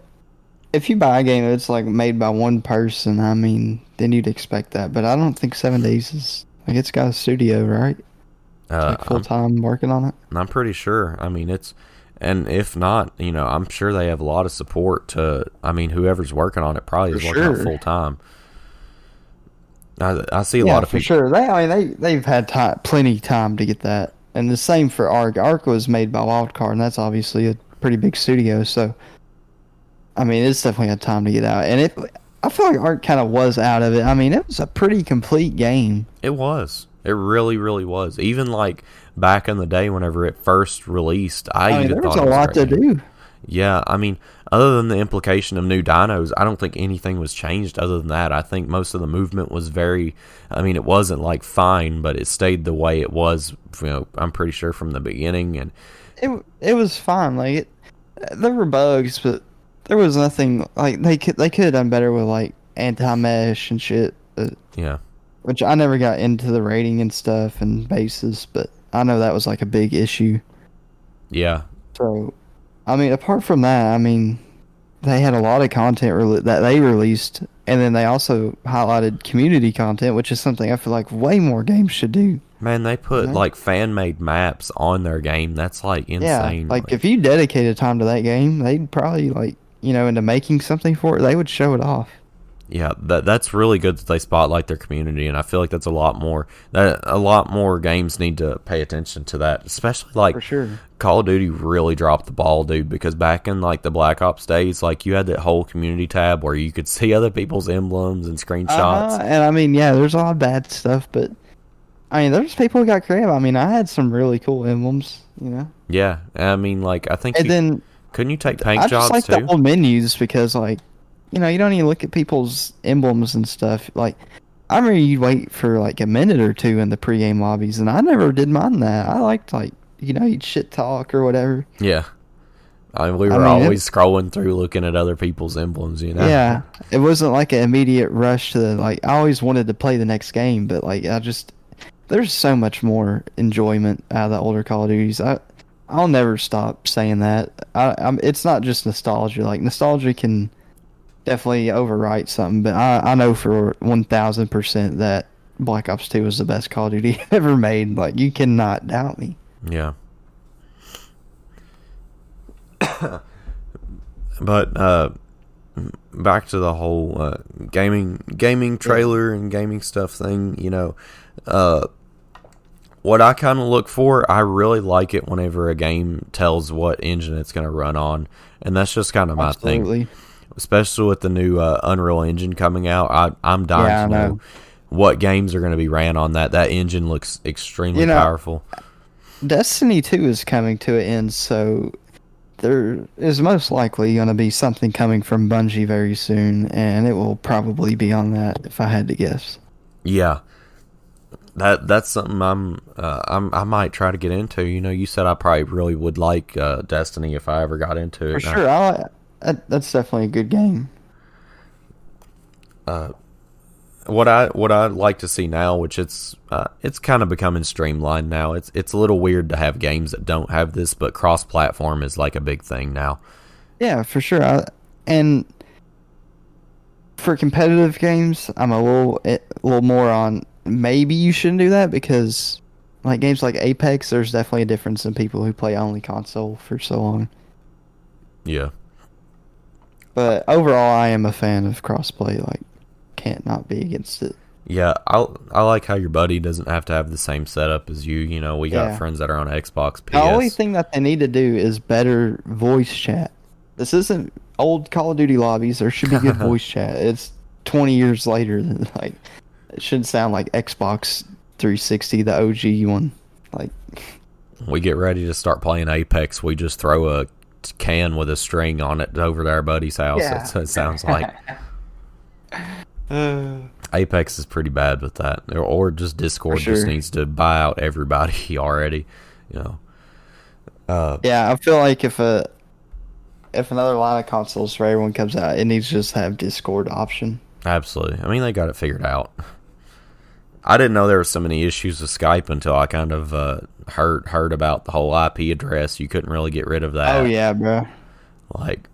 If you buy a game that's like made by one person, I mean, then you'd expect that. But I don't think Seven Days is like it's got a studio, right? Uh, like full time working on it. I'm, pretty sure. I mean, it's, and if not, you know, I'm sure they have a lot of support to, I mean, whoever's working on it probably is working sure. full time. I, I see a yeah, lot of for people. sure. They, I mean, they they've had time, plenty time to get that, and the same for Ark. Ark was made by Wildcard, and that's obviously a pretty big studio. So, I mean, it's definitely had time to get out, and it. I feel like Ark kind of was out of it. I mean, it was a pretty complete game. It was. It really, really was. Even like back in the day, whenever it first released, I, I mean, even there was thought a it lot to great game. do. Yeah, I mean, other than the implication of new dinos, I don't think anything was changed other than that. I think most of the movement was very, I mean, it wasn't like fine, but it stayed the way it was, you know, I'm pretty sure from the beginning. And It it was fine. Like it, there were bugs, but there was nothing like they could they could have done better with like anti mesh and shit. yeah, Which I never got into the rating and stuff and bases, but I know that was like a big issue. yeah, So, I mean, apart from that, I mean, they had a lot of content rele- that they released, and then they also highlighted community content, which is something I feel like way more games should do. man, they put Mhm. like fan made maps on their game. That's like insane. Yeah, like if you dedicated time to that game, they'd probably like you know into making something for it. They would show it off. Yeah, that that's really good that they spotlight their community, and I feel like that's a lot more that a lot more games need to pay attention to that, especially like For sure. Call of Duty really dropped the ball, dude. Because back in like the Black Ops days, like you had that whole community tab where you could see other people's emblems and screenshots. Uh-huh, and I mean, yeah, there's a lot of bad stuff, but I mean, there's people who got creative. I mean, I had some really cool emblems, you know. Yeah, I mean, like I think And you, then couldn't you take paint I jobs just like too? the old menus because, like, you know, you don't even look at people's emblems and stuff. Like, I remember you'd wait for like a minute or two in the pregame lobbies, and I never did mind that. I liked like, you know, you'd shit talk or whatever. yeah, I mean, we I were mean, it- always scrolling through looking at other people's emblems, you know. Yeah, it wasn't like an immediate rush to like. I always wanted to play the next game, but like I just there's so much more enjoyment out of the older Call of Duties. I I'll never stop saying that. I, I'm, it's not just nostalgia. Like nostalgia can definitely overwrite something, but I I know for one thousand percent that Black Ops Two was the best Call of Duty ever made. Like you cannot doubt me. Yeah. but uh back to the whole uh, gaming gaming trailer and gaming stuff thing, you know, uh what I kind of look for, I really like it whenever a game tells what engine it's going to run on, and that's just kind of my thing. Especially with the new uh, Unreal Engine coming out, I, I'm dying Yeah, to know. know. what games are going to be ran on that. That engine looks extremely You know, powerful. Destiny 2 is coming to an end, so there is most likely going to be something coming from Bungie very soon, and it will probably be on that if I had to guess. Yeah, that that's something I'm, uh, I'm I might try to get into. You know, you said I probably really would like uh, Destiny if I ever got into it. For sure, I, that, that's definitely a good game. what I what I like to see now, which it's uh, it's kind of becoming streamlined now. It's it's a little weird to have games that don't have this, but cross platform is like a big thing now. Yeah, for sure. I, and for competitive games, I'm a little a little more on maybe you shouldn't do that because like games like Apex, there's definitely a difference in people who play only console for so long. Yeah, But overall, I am a fan of crossplay. Like, can't not be against it. yeah. I I like how your buddy doesn't have to have the same setup as you. You know, we got Yeah. friends that are on Xbox, PS. The only thing that they need to do is better voice chat. This isn't old Call of Duty lobbies. There should be good voice chat. It's 20 years later. Than, like, it should sound like Xbox 360, the OG one. Like, we get ready to start playing Apex, we just throw a can with a string on it over to our buddy's house. Yeah. That's what it sounds like. Apex is pretty bad with that, or, or just Discord just needs to buy out everybody already. You know, uh, yeah, I feel like if a if another line of consoles for everyone comes out, it needs to just have Discord option. absolutely. I mean, they got it figured out. I didn't know there were so many issues with Skype until I kind of uh, heard heard about the whole IP address. You couldn't really get rid of that. Oh yeah, bro. like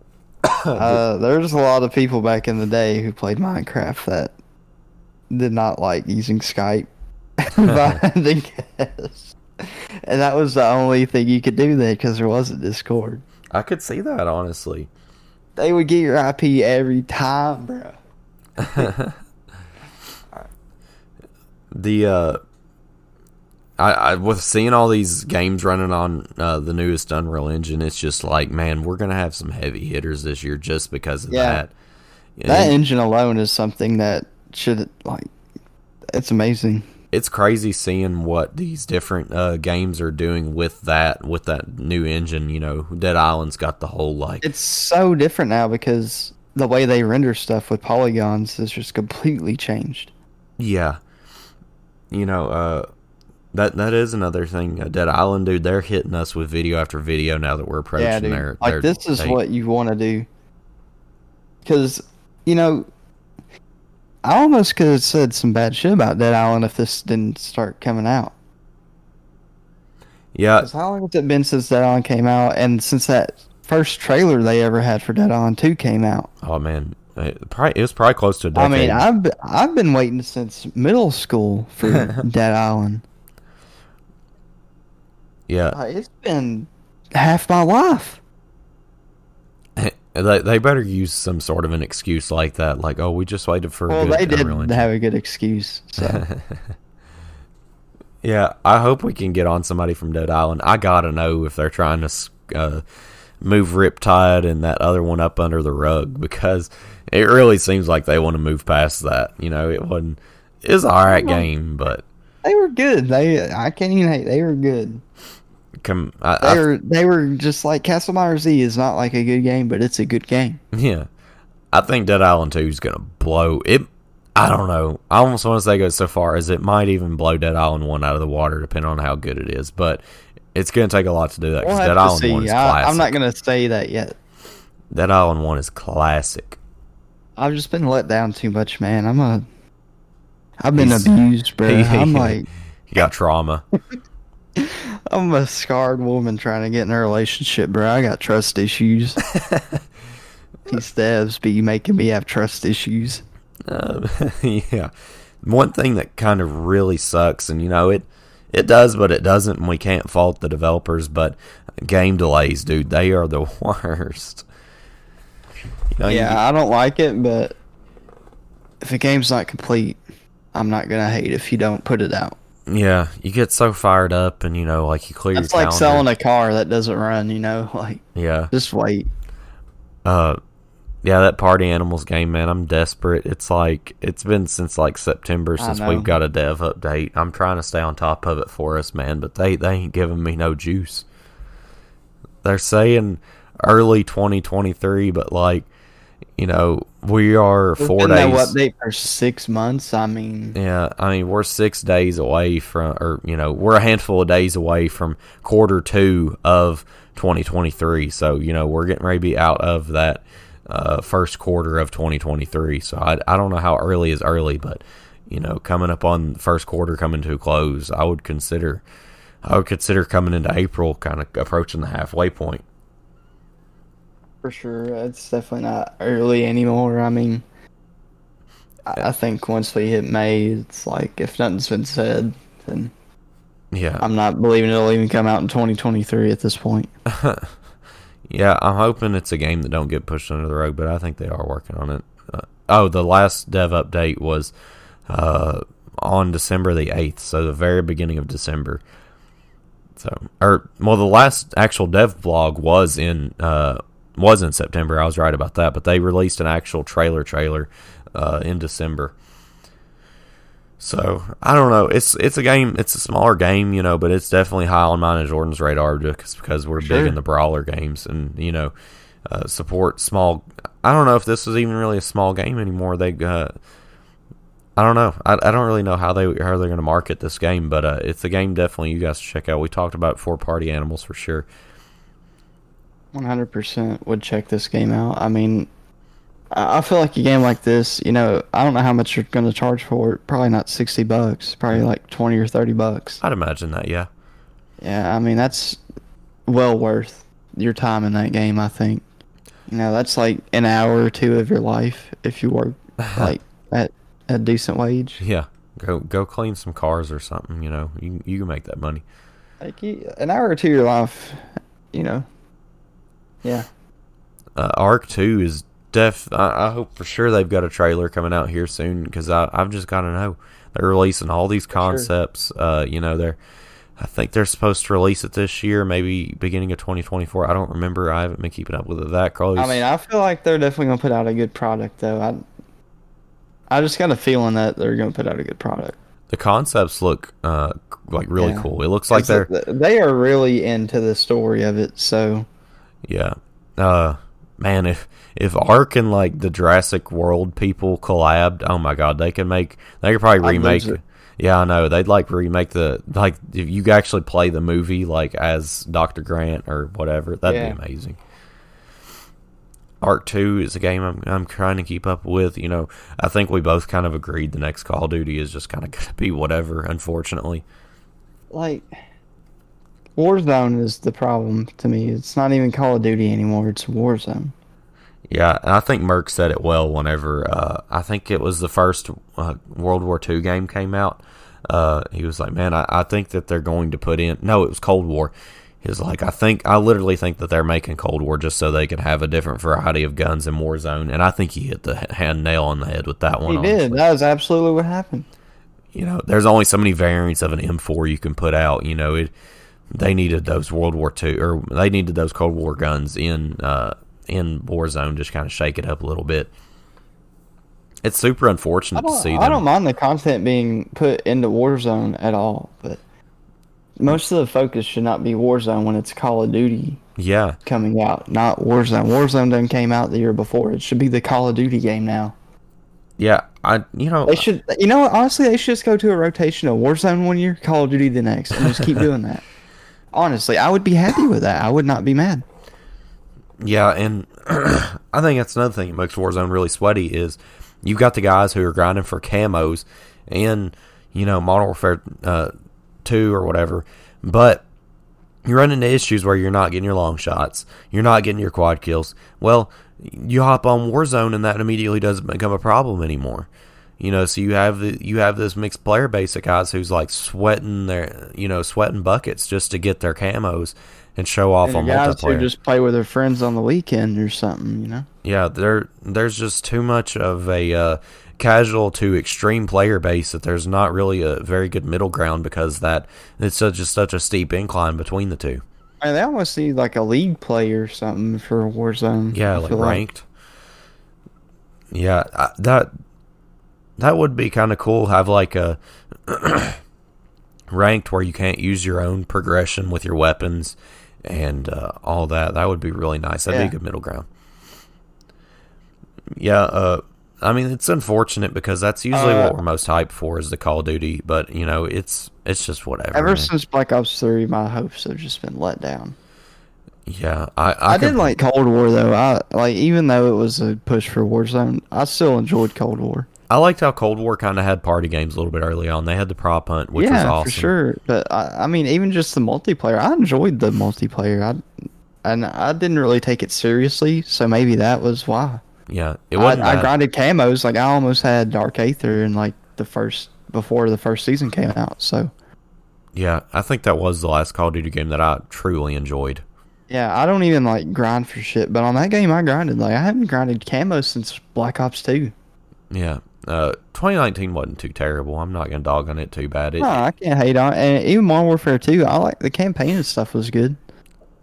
Uh, there's a lot of people back in the day who played Minecraft that did not like using Skype. but I guess. And that was the only thing you could do there because there wasn't Discord. I could see that honestly. They would get your IP every time, bro. the uh I, I with seeing all these games running on uh, the newest Unreal Engine, it's just like, man, we're gonna have some heavy hitters this year just because of Yeah. that. That engine alone is something that should like. It's amazing. it's crazy seeing what these different uh, games are doing with that with that new engine. You know, Dead Island's got the whole like, It's so different now because the way they render stuff with polygons is just completely changed. yeah, you know, uh, that that is another thing. Uh, Dead Island, dude, they're hitting us with video after video now that we're approaching Yeah, dude. their. like their this is date. what you want to do. Because you know, I almost could have said some bad shit about Dead Island if this didn't start coming out. Yeah. how long has it been since Dead Island came out, and since that first trailer they ever had for Dead Island Two came out? Oh man, it, probably, it was probably close to a decade. I mean, I've I've been waiting since middle school for Dead Island. Yeah, Like, it's been half my life. they, they better use some sort of an excuse like that, like, oh, we just waited for. a Well, good they did have a good excuse. So Yeah, I hope we can get on somebody from Dead Island. I gotta know if they're trying to uh, move Riptide and that other one up under the rug because it really seems like they want to move past that. You know, it wasn't. It was an all right game, but they were good. They I can't even hate. They were good. come, I, They I, were they were just like Castle Myers Z is not like a good game, but it's a good game. yeah, I think Dead Island Two is gonna blow it. I don't know. I almost want to say go so far as it might even blow Dead Island One out of the water, depending on how good it is. But It's gonna take a lot to do that We'll because Dead Island see. One is I, classic. I'm not gonna say that yet. Dead Island One is classic. I've just been let down too much, man. I'm a. I've been He's- abused, bro. I'm like, You got trauma. I'm a scarred woman trying to get in a relationship, bro. I got trust issues. These devs be making me have trust issues. Uh, yeah. One thing that kind of really sucks, and you know it, it does, but it doesn't, and we can't fault the developers. But game delays, dude, they are the worst. You know, yeah, get- I don't like it, but if a game's not complete, I'm not gonna hate if you don't put it out. yeah, you get so fired up, and you know, like you clear It's like calendar. selling a car that doesn't run. You know, like yeah, just wait. uh, yeah, that Party Animals game, man, I'm desperate. It's like it's been since like September since we've got a dev update. I'm trying to stay on top of it for us, man, but they they ain't giving me no juice. They're saying early 2023, but like, you know, we are There's four been no days. update for six months. I mean, Yeah, I mean we're six days away from, or you know, we're a handful of days away from quarter two of 2023. So you know, we're getting ready to be out of that uh, first quarter of 2023. So I, I don't know how early is early, but you know, coming up on first quarter coming to a close, I would consider, I would consider coming into April, kind of approaching the halfway point. For sure, it's definitely not early anymore. I mean, I I think once we hit May, it's like if nothing's been said, then Yeah, I'm not believing it'll even come out in 2023 at this point. Yeah, I'm hoping it's a game that don't get pushed under the rug, but I think they are working on it. Uh, oh, the last dev update was uh, on December the eighth, so the very beginning of December. So, or well, the last actual dev blog was in uh, was in September. I was right about that, but they released an actual trailer trailer uh, in December. So I don't know. It's it's a game. It's a smaller game, you know, but it's definitely high on mine and Jordan's radar just because we're Sure. big in the brawler games and you know uh, support small. I don't know if this is even really a small game anymore. They, uh, I don't know. I, I don't really know how they how they're going to market this game, but uh, it's a game definitely you guys should check out. We talked about four party animals for sure. 100% would check this game out. I mean, I feel like a game like this, you know, I don't know how much you're going to charge for it. Probably not 60 bucks. Probably like 20 or 30 bucks. I'd imagine that. Yeah. Yeah, I mean, that's well worth your time in that game, I think. You know, that's like an hour or two of your life if you work like at a decent wage. Yeah. Go go clean some cars or something. You know, you can- you can make that money. Like you- an hour or two of your life, you know. Yeah. uh, Ark Two is def. I, I hope for sure they've got a trailer coming out here soon because I I've just got to know they're releasing all these sure. concepts. Uh, you know they're. I think they're supposed to release it this year, maybe beginning of 2024. I don't remember. I haven't been keeping up with it that close. I mean, I feel like they're definitely gonna put out a good product, though. I, I just got a feeling that they're gonna put out a good product. the concepts look uh like really Yeah. cool. It looks like they're they are really into the story of it. So Yeah. Uh man, if if Ark and like the Jurassic World people collabed, oh my god, they could make they could probably remake. Yeah, I know. They'd like remake the like if you could actually play the movie like as Dr. Grant or whatever. That'd Yeah. be amazing. Ark 2 is a game I'm I'm trying to keep up with, you know. I think we both kind of agreed the next Call of Duty is just kind of going to be whatever, unfortunately. like Warzone is the problem to me. It's not even Call of Duty anymore. It's Warzone. Yeah, and I think Merck said it well whenever uh, I think it was the first uh, World War II game came out. Uh, he was like, "Man, I, I think that they're going to put in." No, it was Cold War. He was like, "I think I literally think that they're making Cold War just so they can have a different variety of guns in Warzone." And I think he hit the hand nail on the head with that one. He did. That was absolutely what happened. You know, there's only so many variants of an M4 you can put out. You know, it they needed those World War II or they needed those Cold War guns in uh, in Warzone, just kind of shake it up a little bit. It's super unfortunate to see I them. don't mind the content being put into Warzone at all, but most of the focus should not be Warzone when it's Call of Duty yeah, coming out, not Warzone. Warzone done came out the year before. It should be the Call of Duty game now. yeah. I you know They should, you know, honestly, they should just go to a rotation of Warzone one year, Call of Duty the next, and just keep doing that. Honestly, I would be happy with that. I would not be mad. Yeah, and I think that's another thing that makes Warzone really sweaty is you've got the guys who are grinding for camos and you know Modern Warfare uh, two or whatever, but you run into issues where you're not getting your long shots, you're not getting your quad kills. Well, you hop on Warzone and that immediately doesn't become a problem anymore. You know, so you have the you have this mixed player base of guys who's like sweating their you know sweating buckets just to get their camos and show off And on guys multiplayer. who just play with their friends on the weekend or something, you know. Yeah, there there's just too much of a uh, casual to extreme player base that there's not really a very good middle ground because that it's such just such a steep incline between the two. I mean, they almost need like a league player or something for Warzone. Yeah, like ranked. Yeah, I, that that would be kind of cool. Have like a ranked where you can't use your own progression with your weapons and uh, all that. That would be really nice. That'd be a good middle ground. Yeah, uh, I mean it's unfortunate because that's usually Uh, what we're most hyped for is the Call of Duty, but you know it's it's just whatever. Ever man. since Black Ops Three, my hopes have just been let down. yeah, I I, I, did like Cold War though. I like even though it was a push for Warzone, I still enjoyed Cold War. I liked how Cold War kind of had party games a little bit early on. They had the prop hunt, which yeah, was awesome. for sure. But I, I mean, even just the multiplayer, I enjoyed the multiplayer. I and I didn't really take it seriously, so maybe that was why. Yeah, it wasn't. I grinded camos. Like I almost had Dark Aether in like the first before the first season came out. So Yeah, I think that was the last Call of Duty game that I truly enjoyed. yeah, I don't even like grind for shit. But on that game, I grinded. Like I haven't grinded camo since Black Ops Two. Yeah, uh, 2019 wasn't too terrible. I'm not gonna dog on it too bad. It, No, I can't hate on. it. And even Modern Warfare Two, I like the campaign and stuff was good.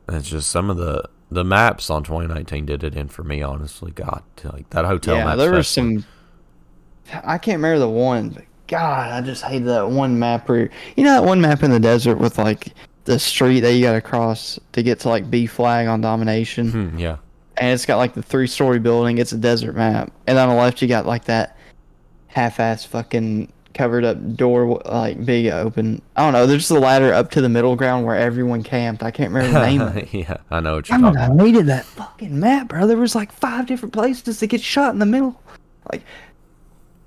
It's just some of the the maps on 2019 did it in for me. Honestly, God, like that hotel yeah, map. there was especially. some. I can't remember the one, but God, I just hated that one map where you know that one map in the desert with like the street that you got to cross to get to like B flag on domination, Hmm, yeah, and it's got like the three story building. It's a desert map, and on the left you got like that half ass fucking covered up door like big open. I don't know. There's a ladder up to the middle ground where everyone camped. I can't remember the name. of it. yeah, I know what you're God, talking. I needed that fucking map, bro. There was like five different places to get shot in the middle. Like,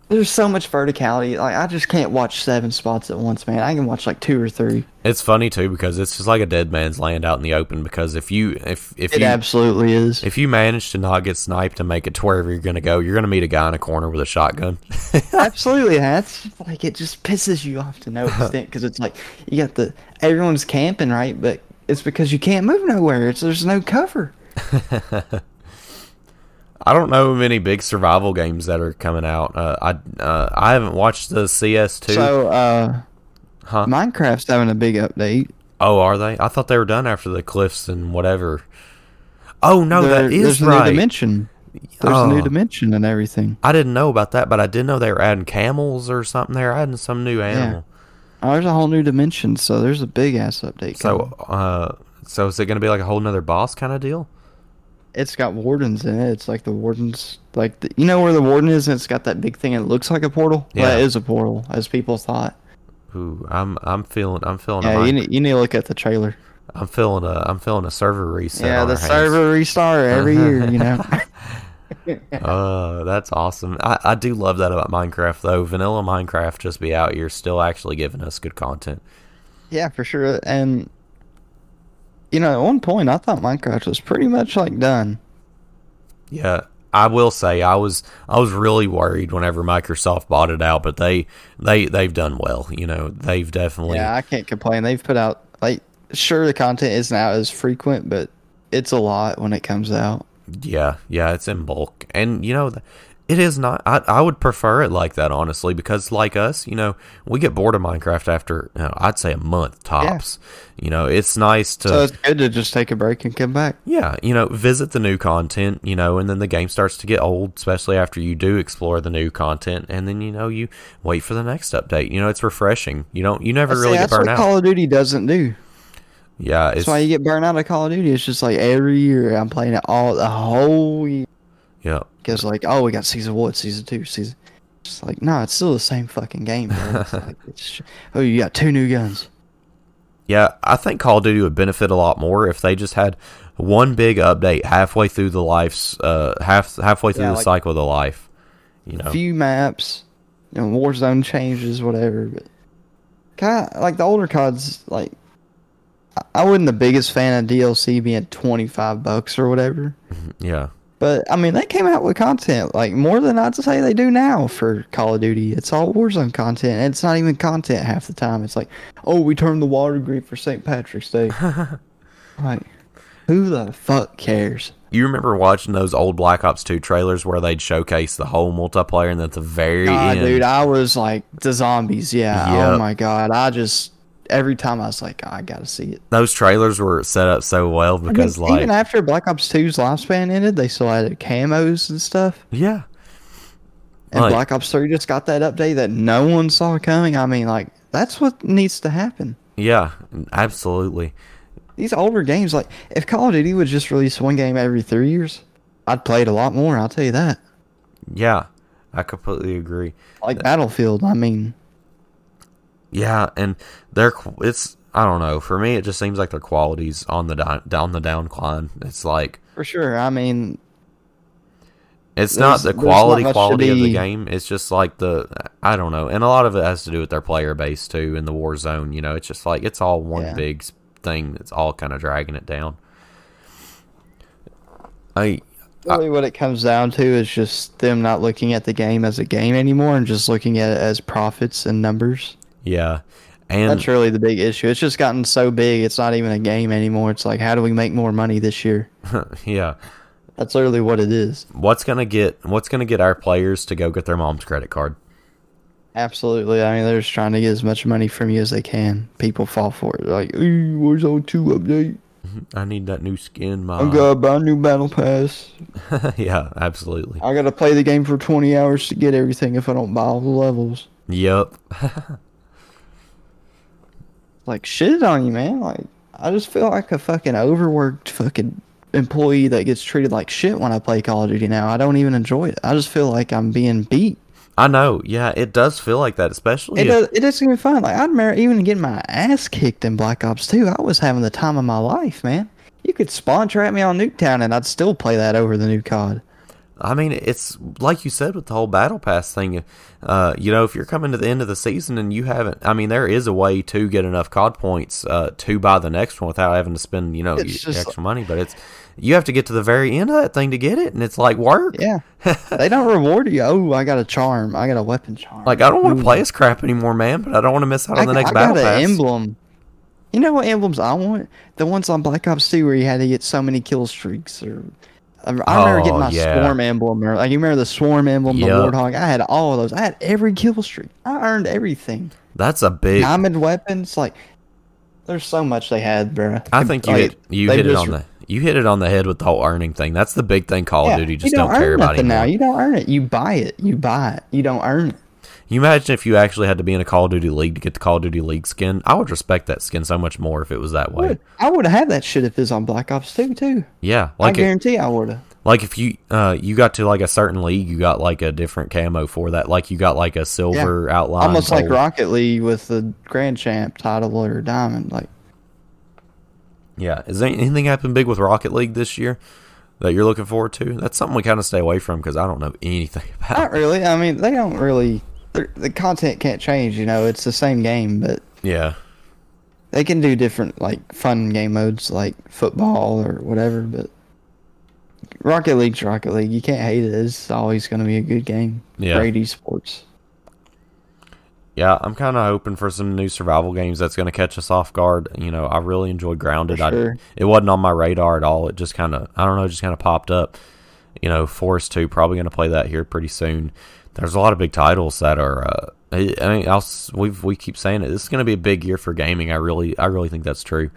there's so much verticality. Like, I just can't watch seven spots at once, man. I can watch like two or three. It's funny too because it's just like a dead man's land out in the open. Because if you if if It you absolutely is. if you manage to not get sniped and make it to wherever you're gonna go, you're gonna meet a guy in a corner with a shotgun. absolutely, that's like it just pisses you off to no extent because it's like you got the everyone's camping right, but it's because you can't move nowhere. It's there's no cover. I don't know of any big survival games that are coming out. Uh, I uh, I haven't watched the CS2. So, uh, Huh? Minecraft's having a big update. oh, are they? I thought they were done after the cliffs and whatever. Oh no, There- that is there's a new dimension. There's a new Oh. dimension and everything. I didn't know about that, but I did know they were adding camels or something. They were adding some new animal. Oh, there's a whole new dimension, so there's a big ass update. coming. So, uh, so is it going to be like a whole nother boss kind of deal? It's got wardens in it. It's like the wardens, like the, you know where the warden is, and it's got that big thing. and It looks like a portal. Yeah, it is a portal, as people thought. Ooh, I'm I'm feeling I'm feeling a Yeah, you mind- need, you need to look at the trailer. I'm feeling a I'm feeling a server reset. yeah, the server restart every year. You know. Uh, that's awesome. I, I do love that about Minecraft though. Vanilla Minecraft just be out here still actually giving us good content. yeah, for sure. And you know, at one point, I thought Minecraft was pretty much like done. Yeah, I will say I was I was really worried whenever Microsoft bought it out, but they they they've done well. You know, they've definitely Yeah, I can't complain. They've put out like sure the content isn't out as frequent, but it's a lot when it comes out. Yeah, yeah, it's in bulk, and you know, it is not. I I would prefer it like that honestly, because like us, you know, we get bored of Minecraft after you know, I'd say a month tops. You know, it's nice to So it's good to just take a break and come back. yeah, you know, visit the new content, you know, and then the game starts to get old, especially after you do explore the new content, and then you know you wait for the next update. You know, it's refreshing. You don't, you never See, really get what out. Call of Duty doesn't do. yeah, it's That's why you get burned out of Call of Duty. It's just like every year I'm playing it all the whole year. yeah. Because like, oh, we got season one, season two, season. It's like, no, it's still the same fucking game, bro. It's like, it's, oh, you got two new guns. Yeah, I think Call of Duty would benefit a lot more if they just had one big update halfway through the life's uh half halfway through Yeah, the like- cycle of the life. You know. few maps, you know, Warzone changes, whatever. But kind of like the older CODs, like I- I wasn't the biggest fan of DLC being twenty five bucks or whatever. yeah. But I mean, they came out with content like more than I'd say they do now for Call of Duty. It's all Warzone content, and it's not even content half the time. It's like, oh, we turned the water green for St. Patrick's Day. like, who the fuck cares? You remember watching those old Black Ops 2 trailers where they'd showcase the whole multiplayer and at the very Nah, end dude, I was like the zombies. Yeah. Oh yep. Oh my god, I just every time I was like, oh, I gotta see it. those trailers were set up so well because even, like even after Black Ops 2's lifespan ended, they still had camos and stuff. yeah. And Like- Black Ops 3 just got that update that no one saw coming. I mean, like that's what needs to happen. Yeah, absolutely. These older games, like if Call of Duty would just release one game every three years, I'd play it a lot more. I'll tell you that. Yeah. I completely agree. Like Battlefield, I mean, Yeah, and they're it's I don't know. For me, it just seems like their quality's on the down, down the downcline. It's like for sure. I mean, it's not the not quality much quality of the game. It's just like the I don't know, and a lot of it has to do with their player base too in the war zone. You know, it's just like it's all one Yeah. big thing that's all kind of dragging it down. I Really, what it comes down to is just them not looking at the game as a game anymore and just looking at it as profits and numbers. Yeah, and That's really the big issue. It's just gotten so big, it's not even a game anymore. It's like, how do we make more money this year? yeah. That's literally what it is. What's gonna get What's gonna get our players to go get their mom's credit card? Absolutely. I mean, they're just trying to get as much money from you as they can. People fall for it. They're like, hey, Warzone two update? I need that new skin, My, I gotta buy a new battle pass. yeah, absolutely. I gotta play the game for 20 hours to get everything if I don't buy all the levels. Yep. Like shit on you, man. Like I just feel like a fucking overworked fucking employee that gets treated like shit when I play Call of Duty now. I don't even enjoy it. I just feel like I'm being beat. I know. Yeah, it does feel like that, especially It if- does, it doesn't even fun. Like I'd remember even getting my ass kicked in Black Ops 2. I was having the time of my life, man. You could spawn trap me on Nuketown and I'd still play that over the new COD. I mean, it's like you said with the whole battle pass thing. Uh, you know, if you're coming to the end of the season and you haven't, I mean, there is a way to get enough COD points uh, to buy the next one without having to spend, you know, It's y- just- extra money. But it's you have to get to the very end of that thing to get it, and it's like work. Yeah. they don't reward you. Oh, I got a charm. I got a weapon charm. Like I don't want to play as crap anymore, man. But I don't want to miss out I, on the next I battle got pass. an emblem. You know what emblems I want? The ones on Black Ops 2 where you had to get so many kill streaks. Or I remember Oh, getting my yeah. swarm emblem. Or like you remember the swarm emblem, the warthog. I had all of those. I had every kill streak. I earned everything. That's a big. Diamond weapons. Like there's so much they had, bro. I think you Like, hit you hit it on the you hit it on the head with the whole earning thing. That's the big thing Call Yeah, of Duty just don't, don't, care about anymore. now. You don't earn it. You buy it. You buy it. You don't earn it. You imagine if you actually had to be in a Call of Duty league to get the Call of Duty league skin? I would respect that skin so much more if it was that way. Would. I would have had that shit if it was on Black Ops 2 too. Yeah, I like it, guarantee I would have. like if you uh you got to like a certain league, you got like a different camo for that. Like you got like a silver outline, Almost like. Rocket League with the Grand Champ title or Diamond. Like Yeah, is there anything happened big with Rocket League this year that you're looking forward to? That's something we kind of stay away from because I don't know anything about. not really. I mean, they don't really. The content can't change. You know, it's the same game, but Yeah, they can do different like fun game modes like football or whatever. But Rocket League's Rocket League. You can't hate it. It's always going to be a good game. Yeah. Great esports. yeah. I'm kind of hoping for some new survival games that's going to catch us off guard. You know, I really enjoyed Grounded. Sure. I it wasn't on my radar at all. It just kind of I don't know, just kind of popped up. You know, Forest Two probably going to play that here pretty soon. There's a lot of big titles that are. Uh, I I mean, I'll, we've we keep saying it. This is going to be a big year for gaming. I really I really think that's true.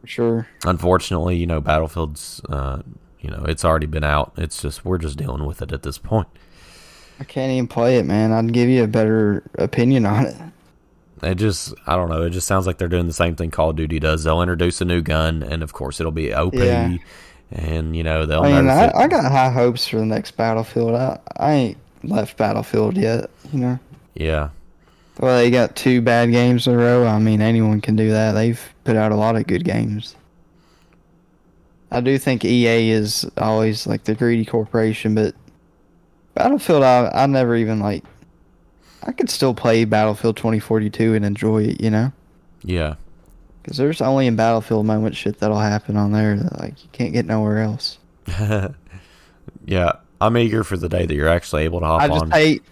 For sure. Unfortunately, you know, Battlefield's. Uh, you know, it's already been out. It's just we're just dealing with it at this point. I can't even play it, man. I'd give you a better opinion on it. It just, I don't know. It just sounds like they're doing the same thing Call of Duty does. They'll introduce a new gun, and of course, it'll be OP, Yeah. and you know they'll. I mean. I, I got high hopes for the next Battlefield. I, I ain't left Battlefield yet, you know. yeah, Well, they got two bad games in a row. I mean, anyone can do that. They've put out a lot of good games. I do think EA is always like the greedy corporation, but Battlefield, I I never even like. I could still play Battlefield 2042 and enjoy it, you know. Yeah. Because there's only in Battlefield moment shit that'll happen on there that like you can't get nowhere else. yeah. I'm eager for the day that you're actually able to hop I just on. hate.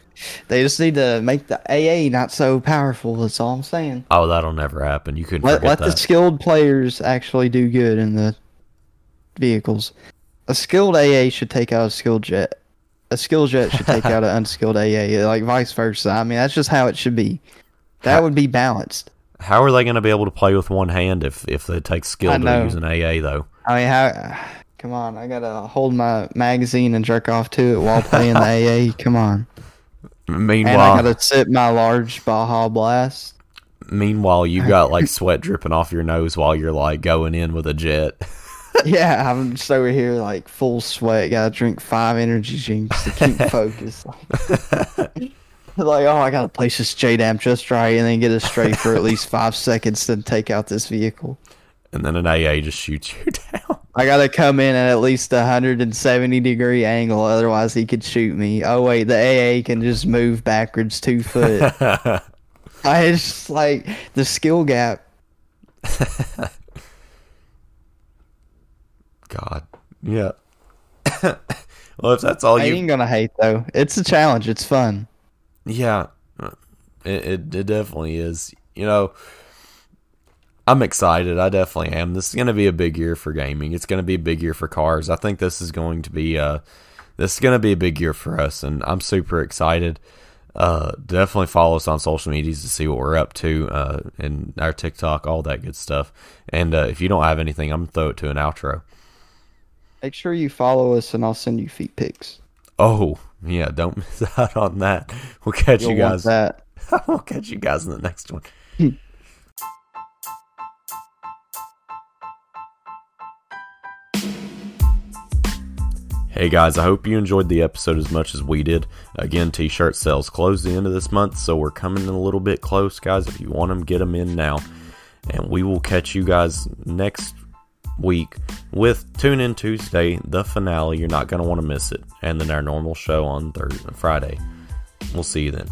They just need to make the AA not so powerful. That's all I'm saying. oh, that'll never happen. You couldn't Let forget let that. the skilled players actually do good in the vehicles. A skilled AA should take out a skilled jet. A skilled jet should take out an unskilled AA, like vice versa. I mean, that's just how it should be. That Ha- would be balanced. How are they going to be able to play with one hand if if they take skill I to know. use an AA though? I mean, how? Come on, I gotta hold my magazine and jerk off to it while playing the AA. Come on, Meanwhile, and I gotta sip my large Baja Blast. meanwhile, you got like sweat dripping off your nose while you're like going in with a jet. Yeah, I'm just over here like full sweat. Gotta drink five energy drinks to keep focused. Like, oh, I gotta place this JDAM just right and then get it straight for at least five seconds to take out this vehicle. and then an AA just shoots you down. I gotta come in at at least a 170 degree angle, otherwise he could shoot me. Oh wait, the AA can just move backwards two foot. I just like the skill gap. God, yeah. well, if that's all I you, ain't gonna hate though. It's a challenge. It's fun. yeah, uh, it, it it definitely is. You know, I'm excited. I definitely am. This is going to be a big year for gaming. It's going to be a big year for cars. I think this is going to be uh this is going to be a big year for us, and I'm super excited. Uh, definitely follow us on social medias to see what we're up to, uh, and our TikTok, all that good stuff. And uh, if you don't have anything, I'm gonna throw it to an outro. Make sure you follow us, and I'll send you feet pics. Oh, yeah, don't miss out on that. We'll catch You'll you guys. that. we'll catch you guys in the next one. Hey guys, I hope you enjoyed the episode as much as we did. Again, t shirt sales close the end of this month, so we're coming in a little bit close, guys. If you want them, get them in now. And we will catch you guys next week with Tune In Tuesday, the finale. You're not going to want to miss it. And then our normal show on Thursday, Friday. We'll see you then.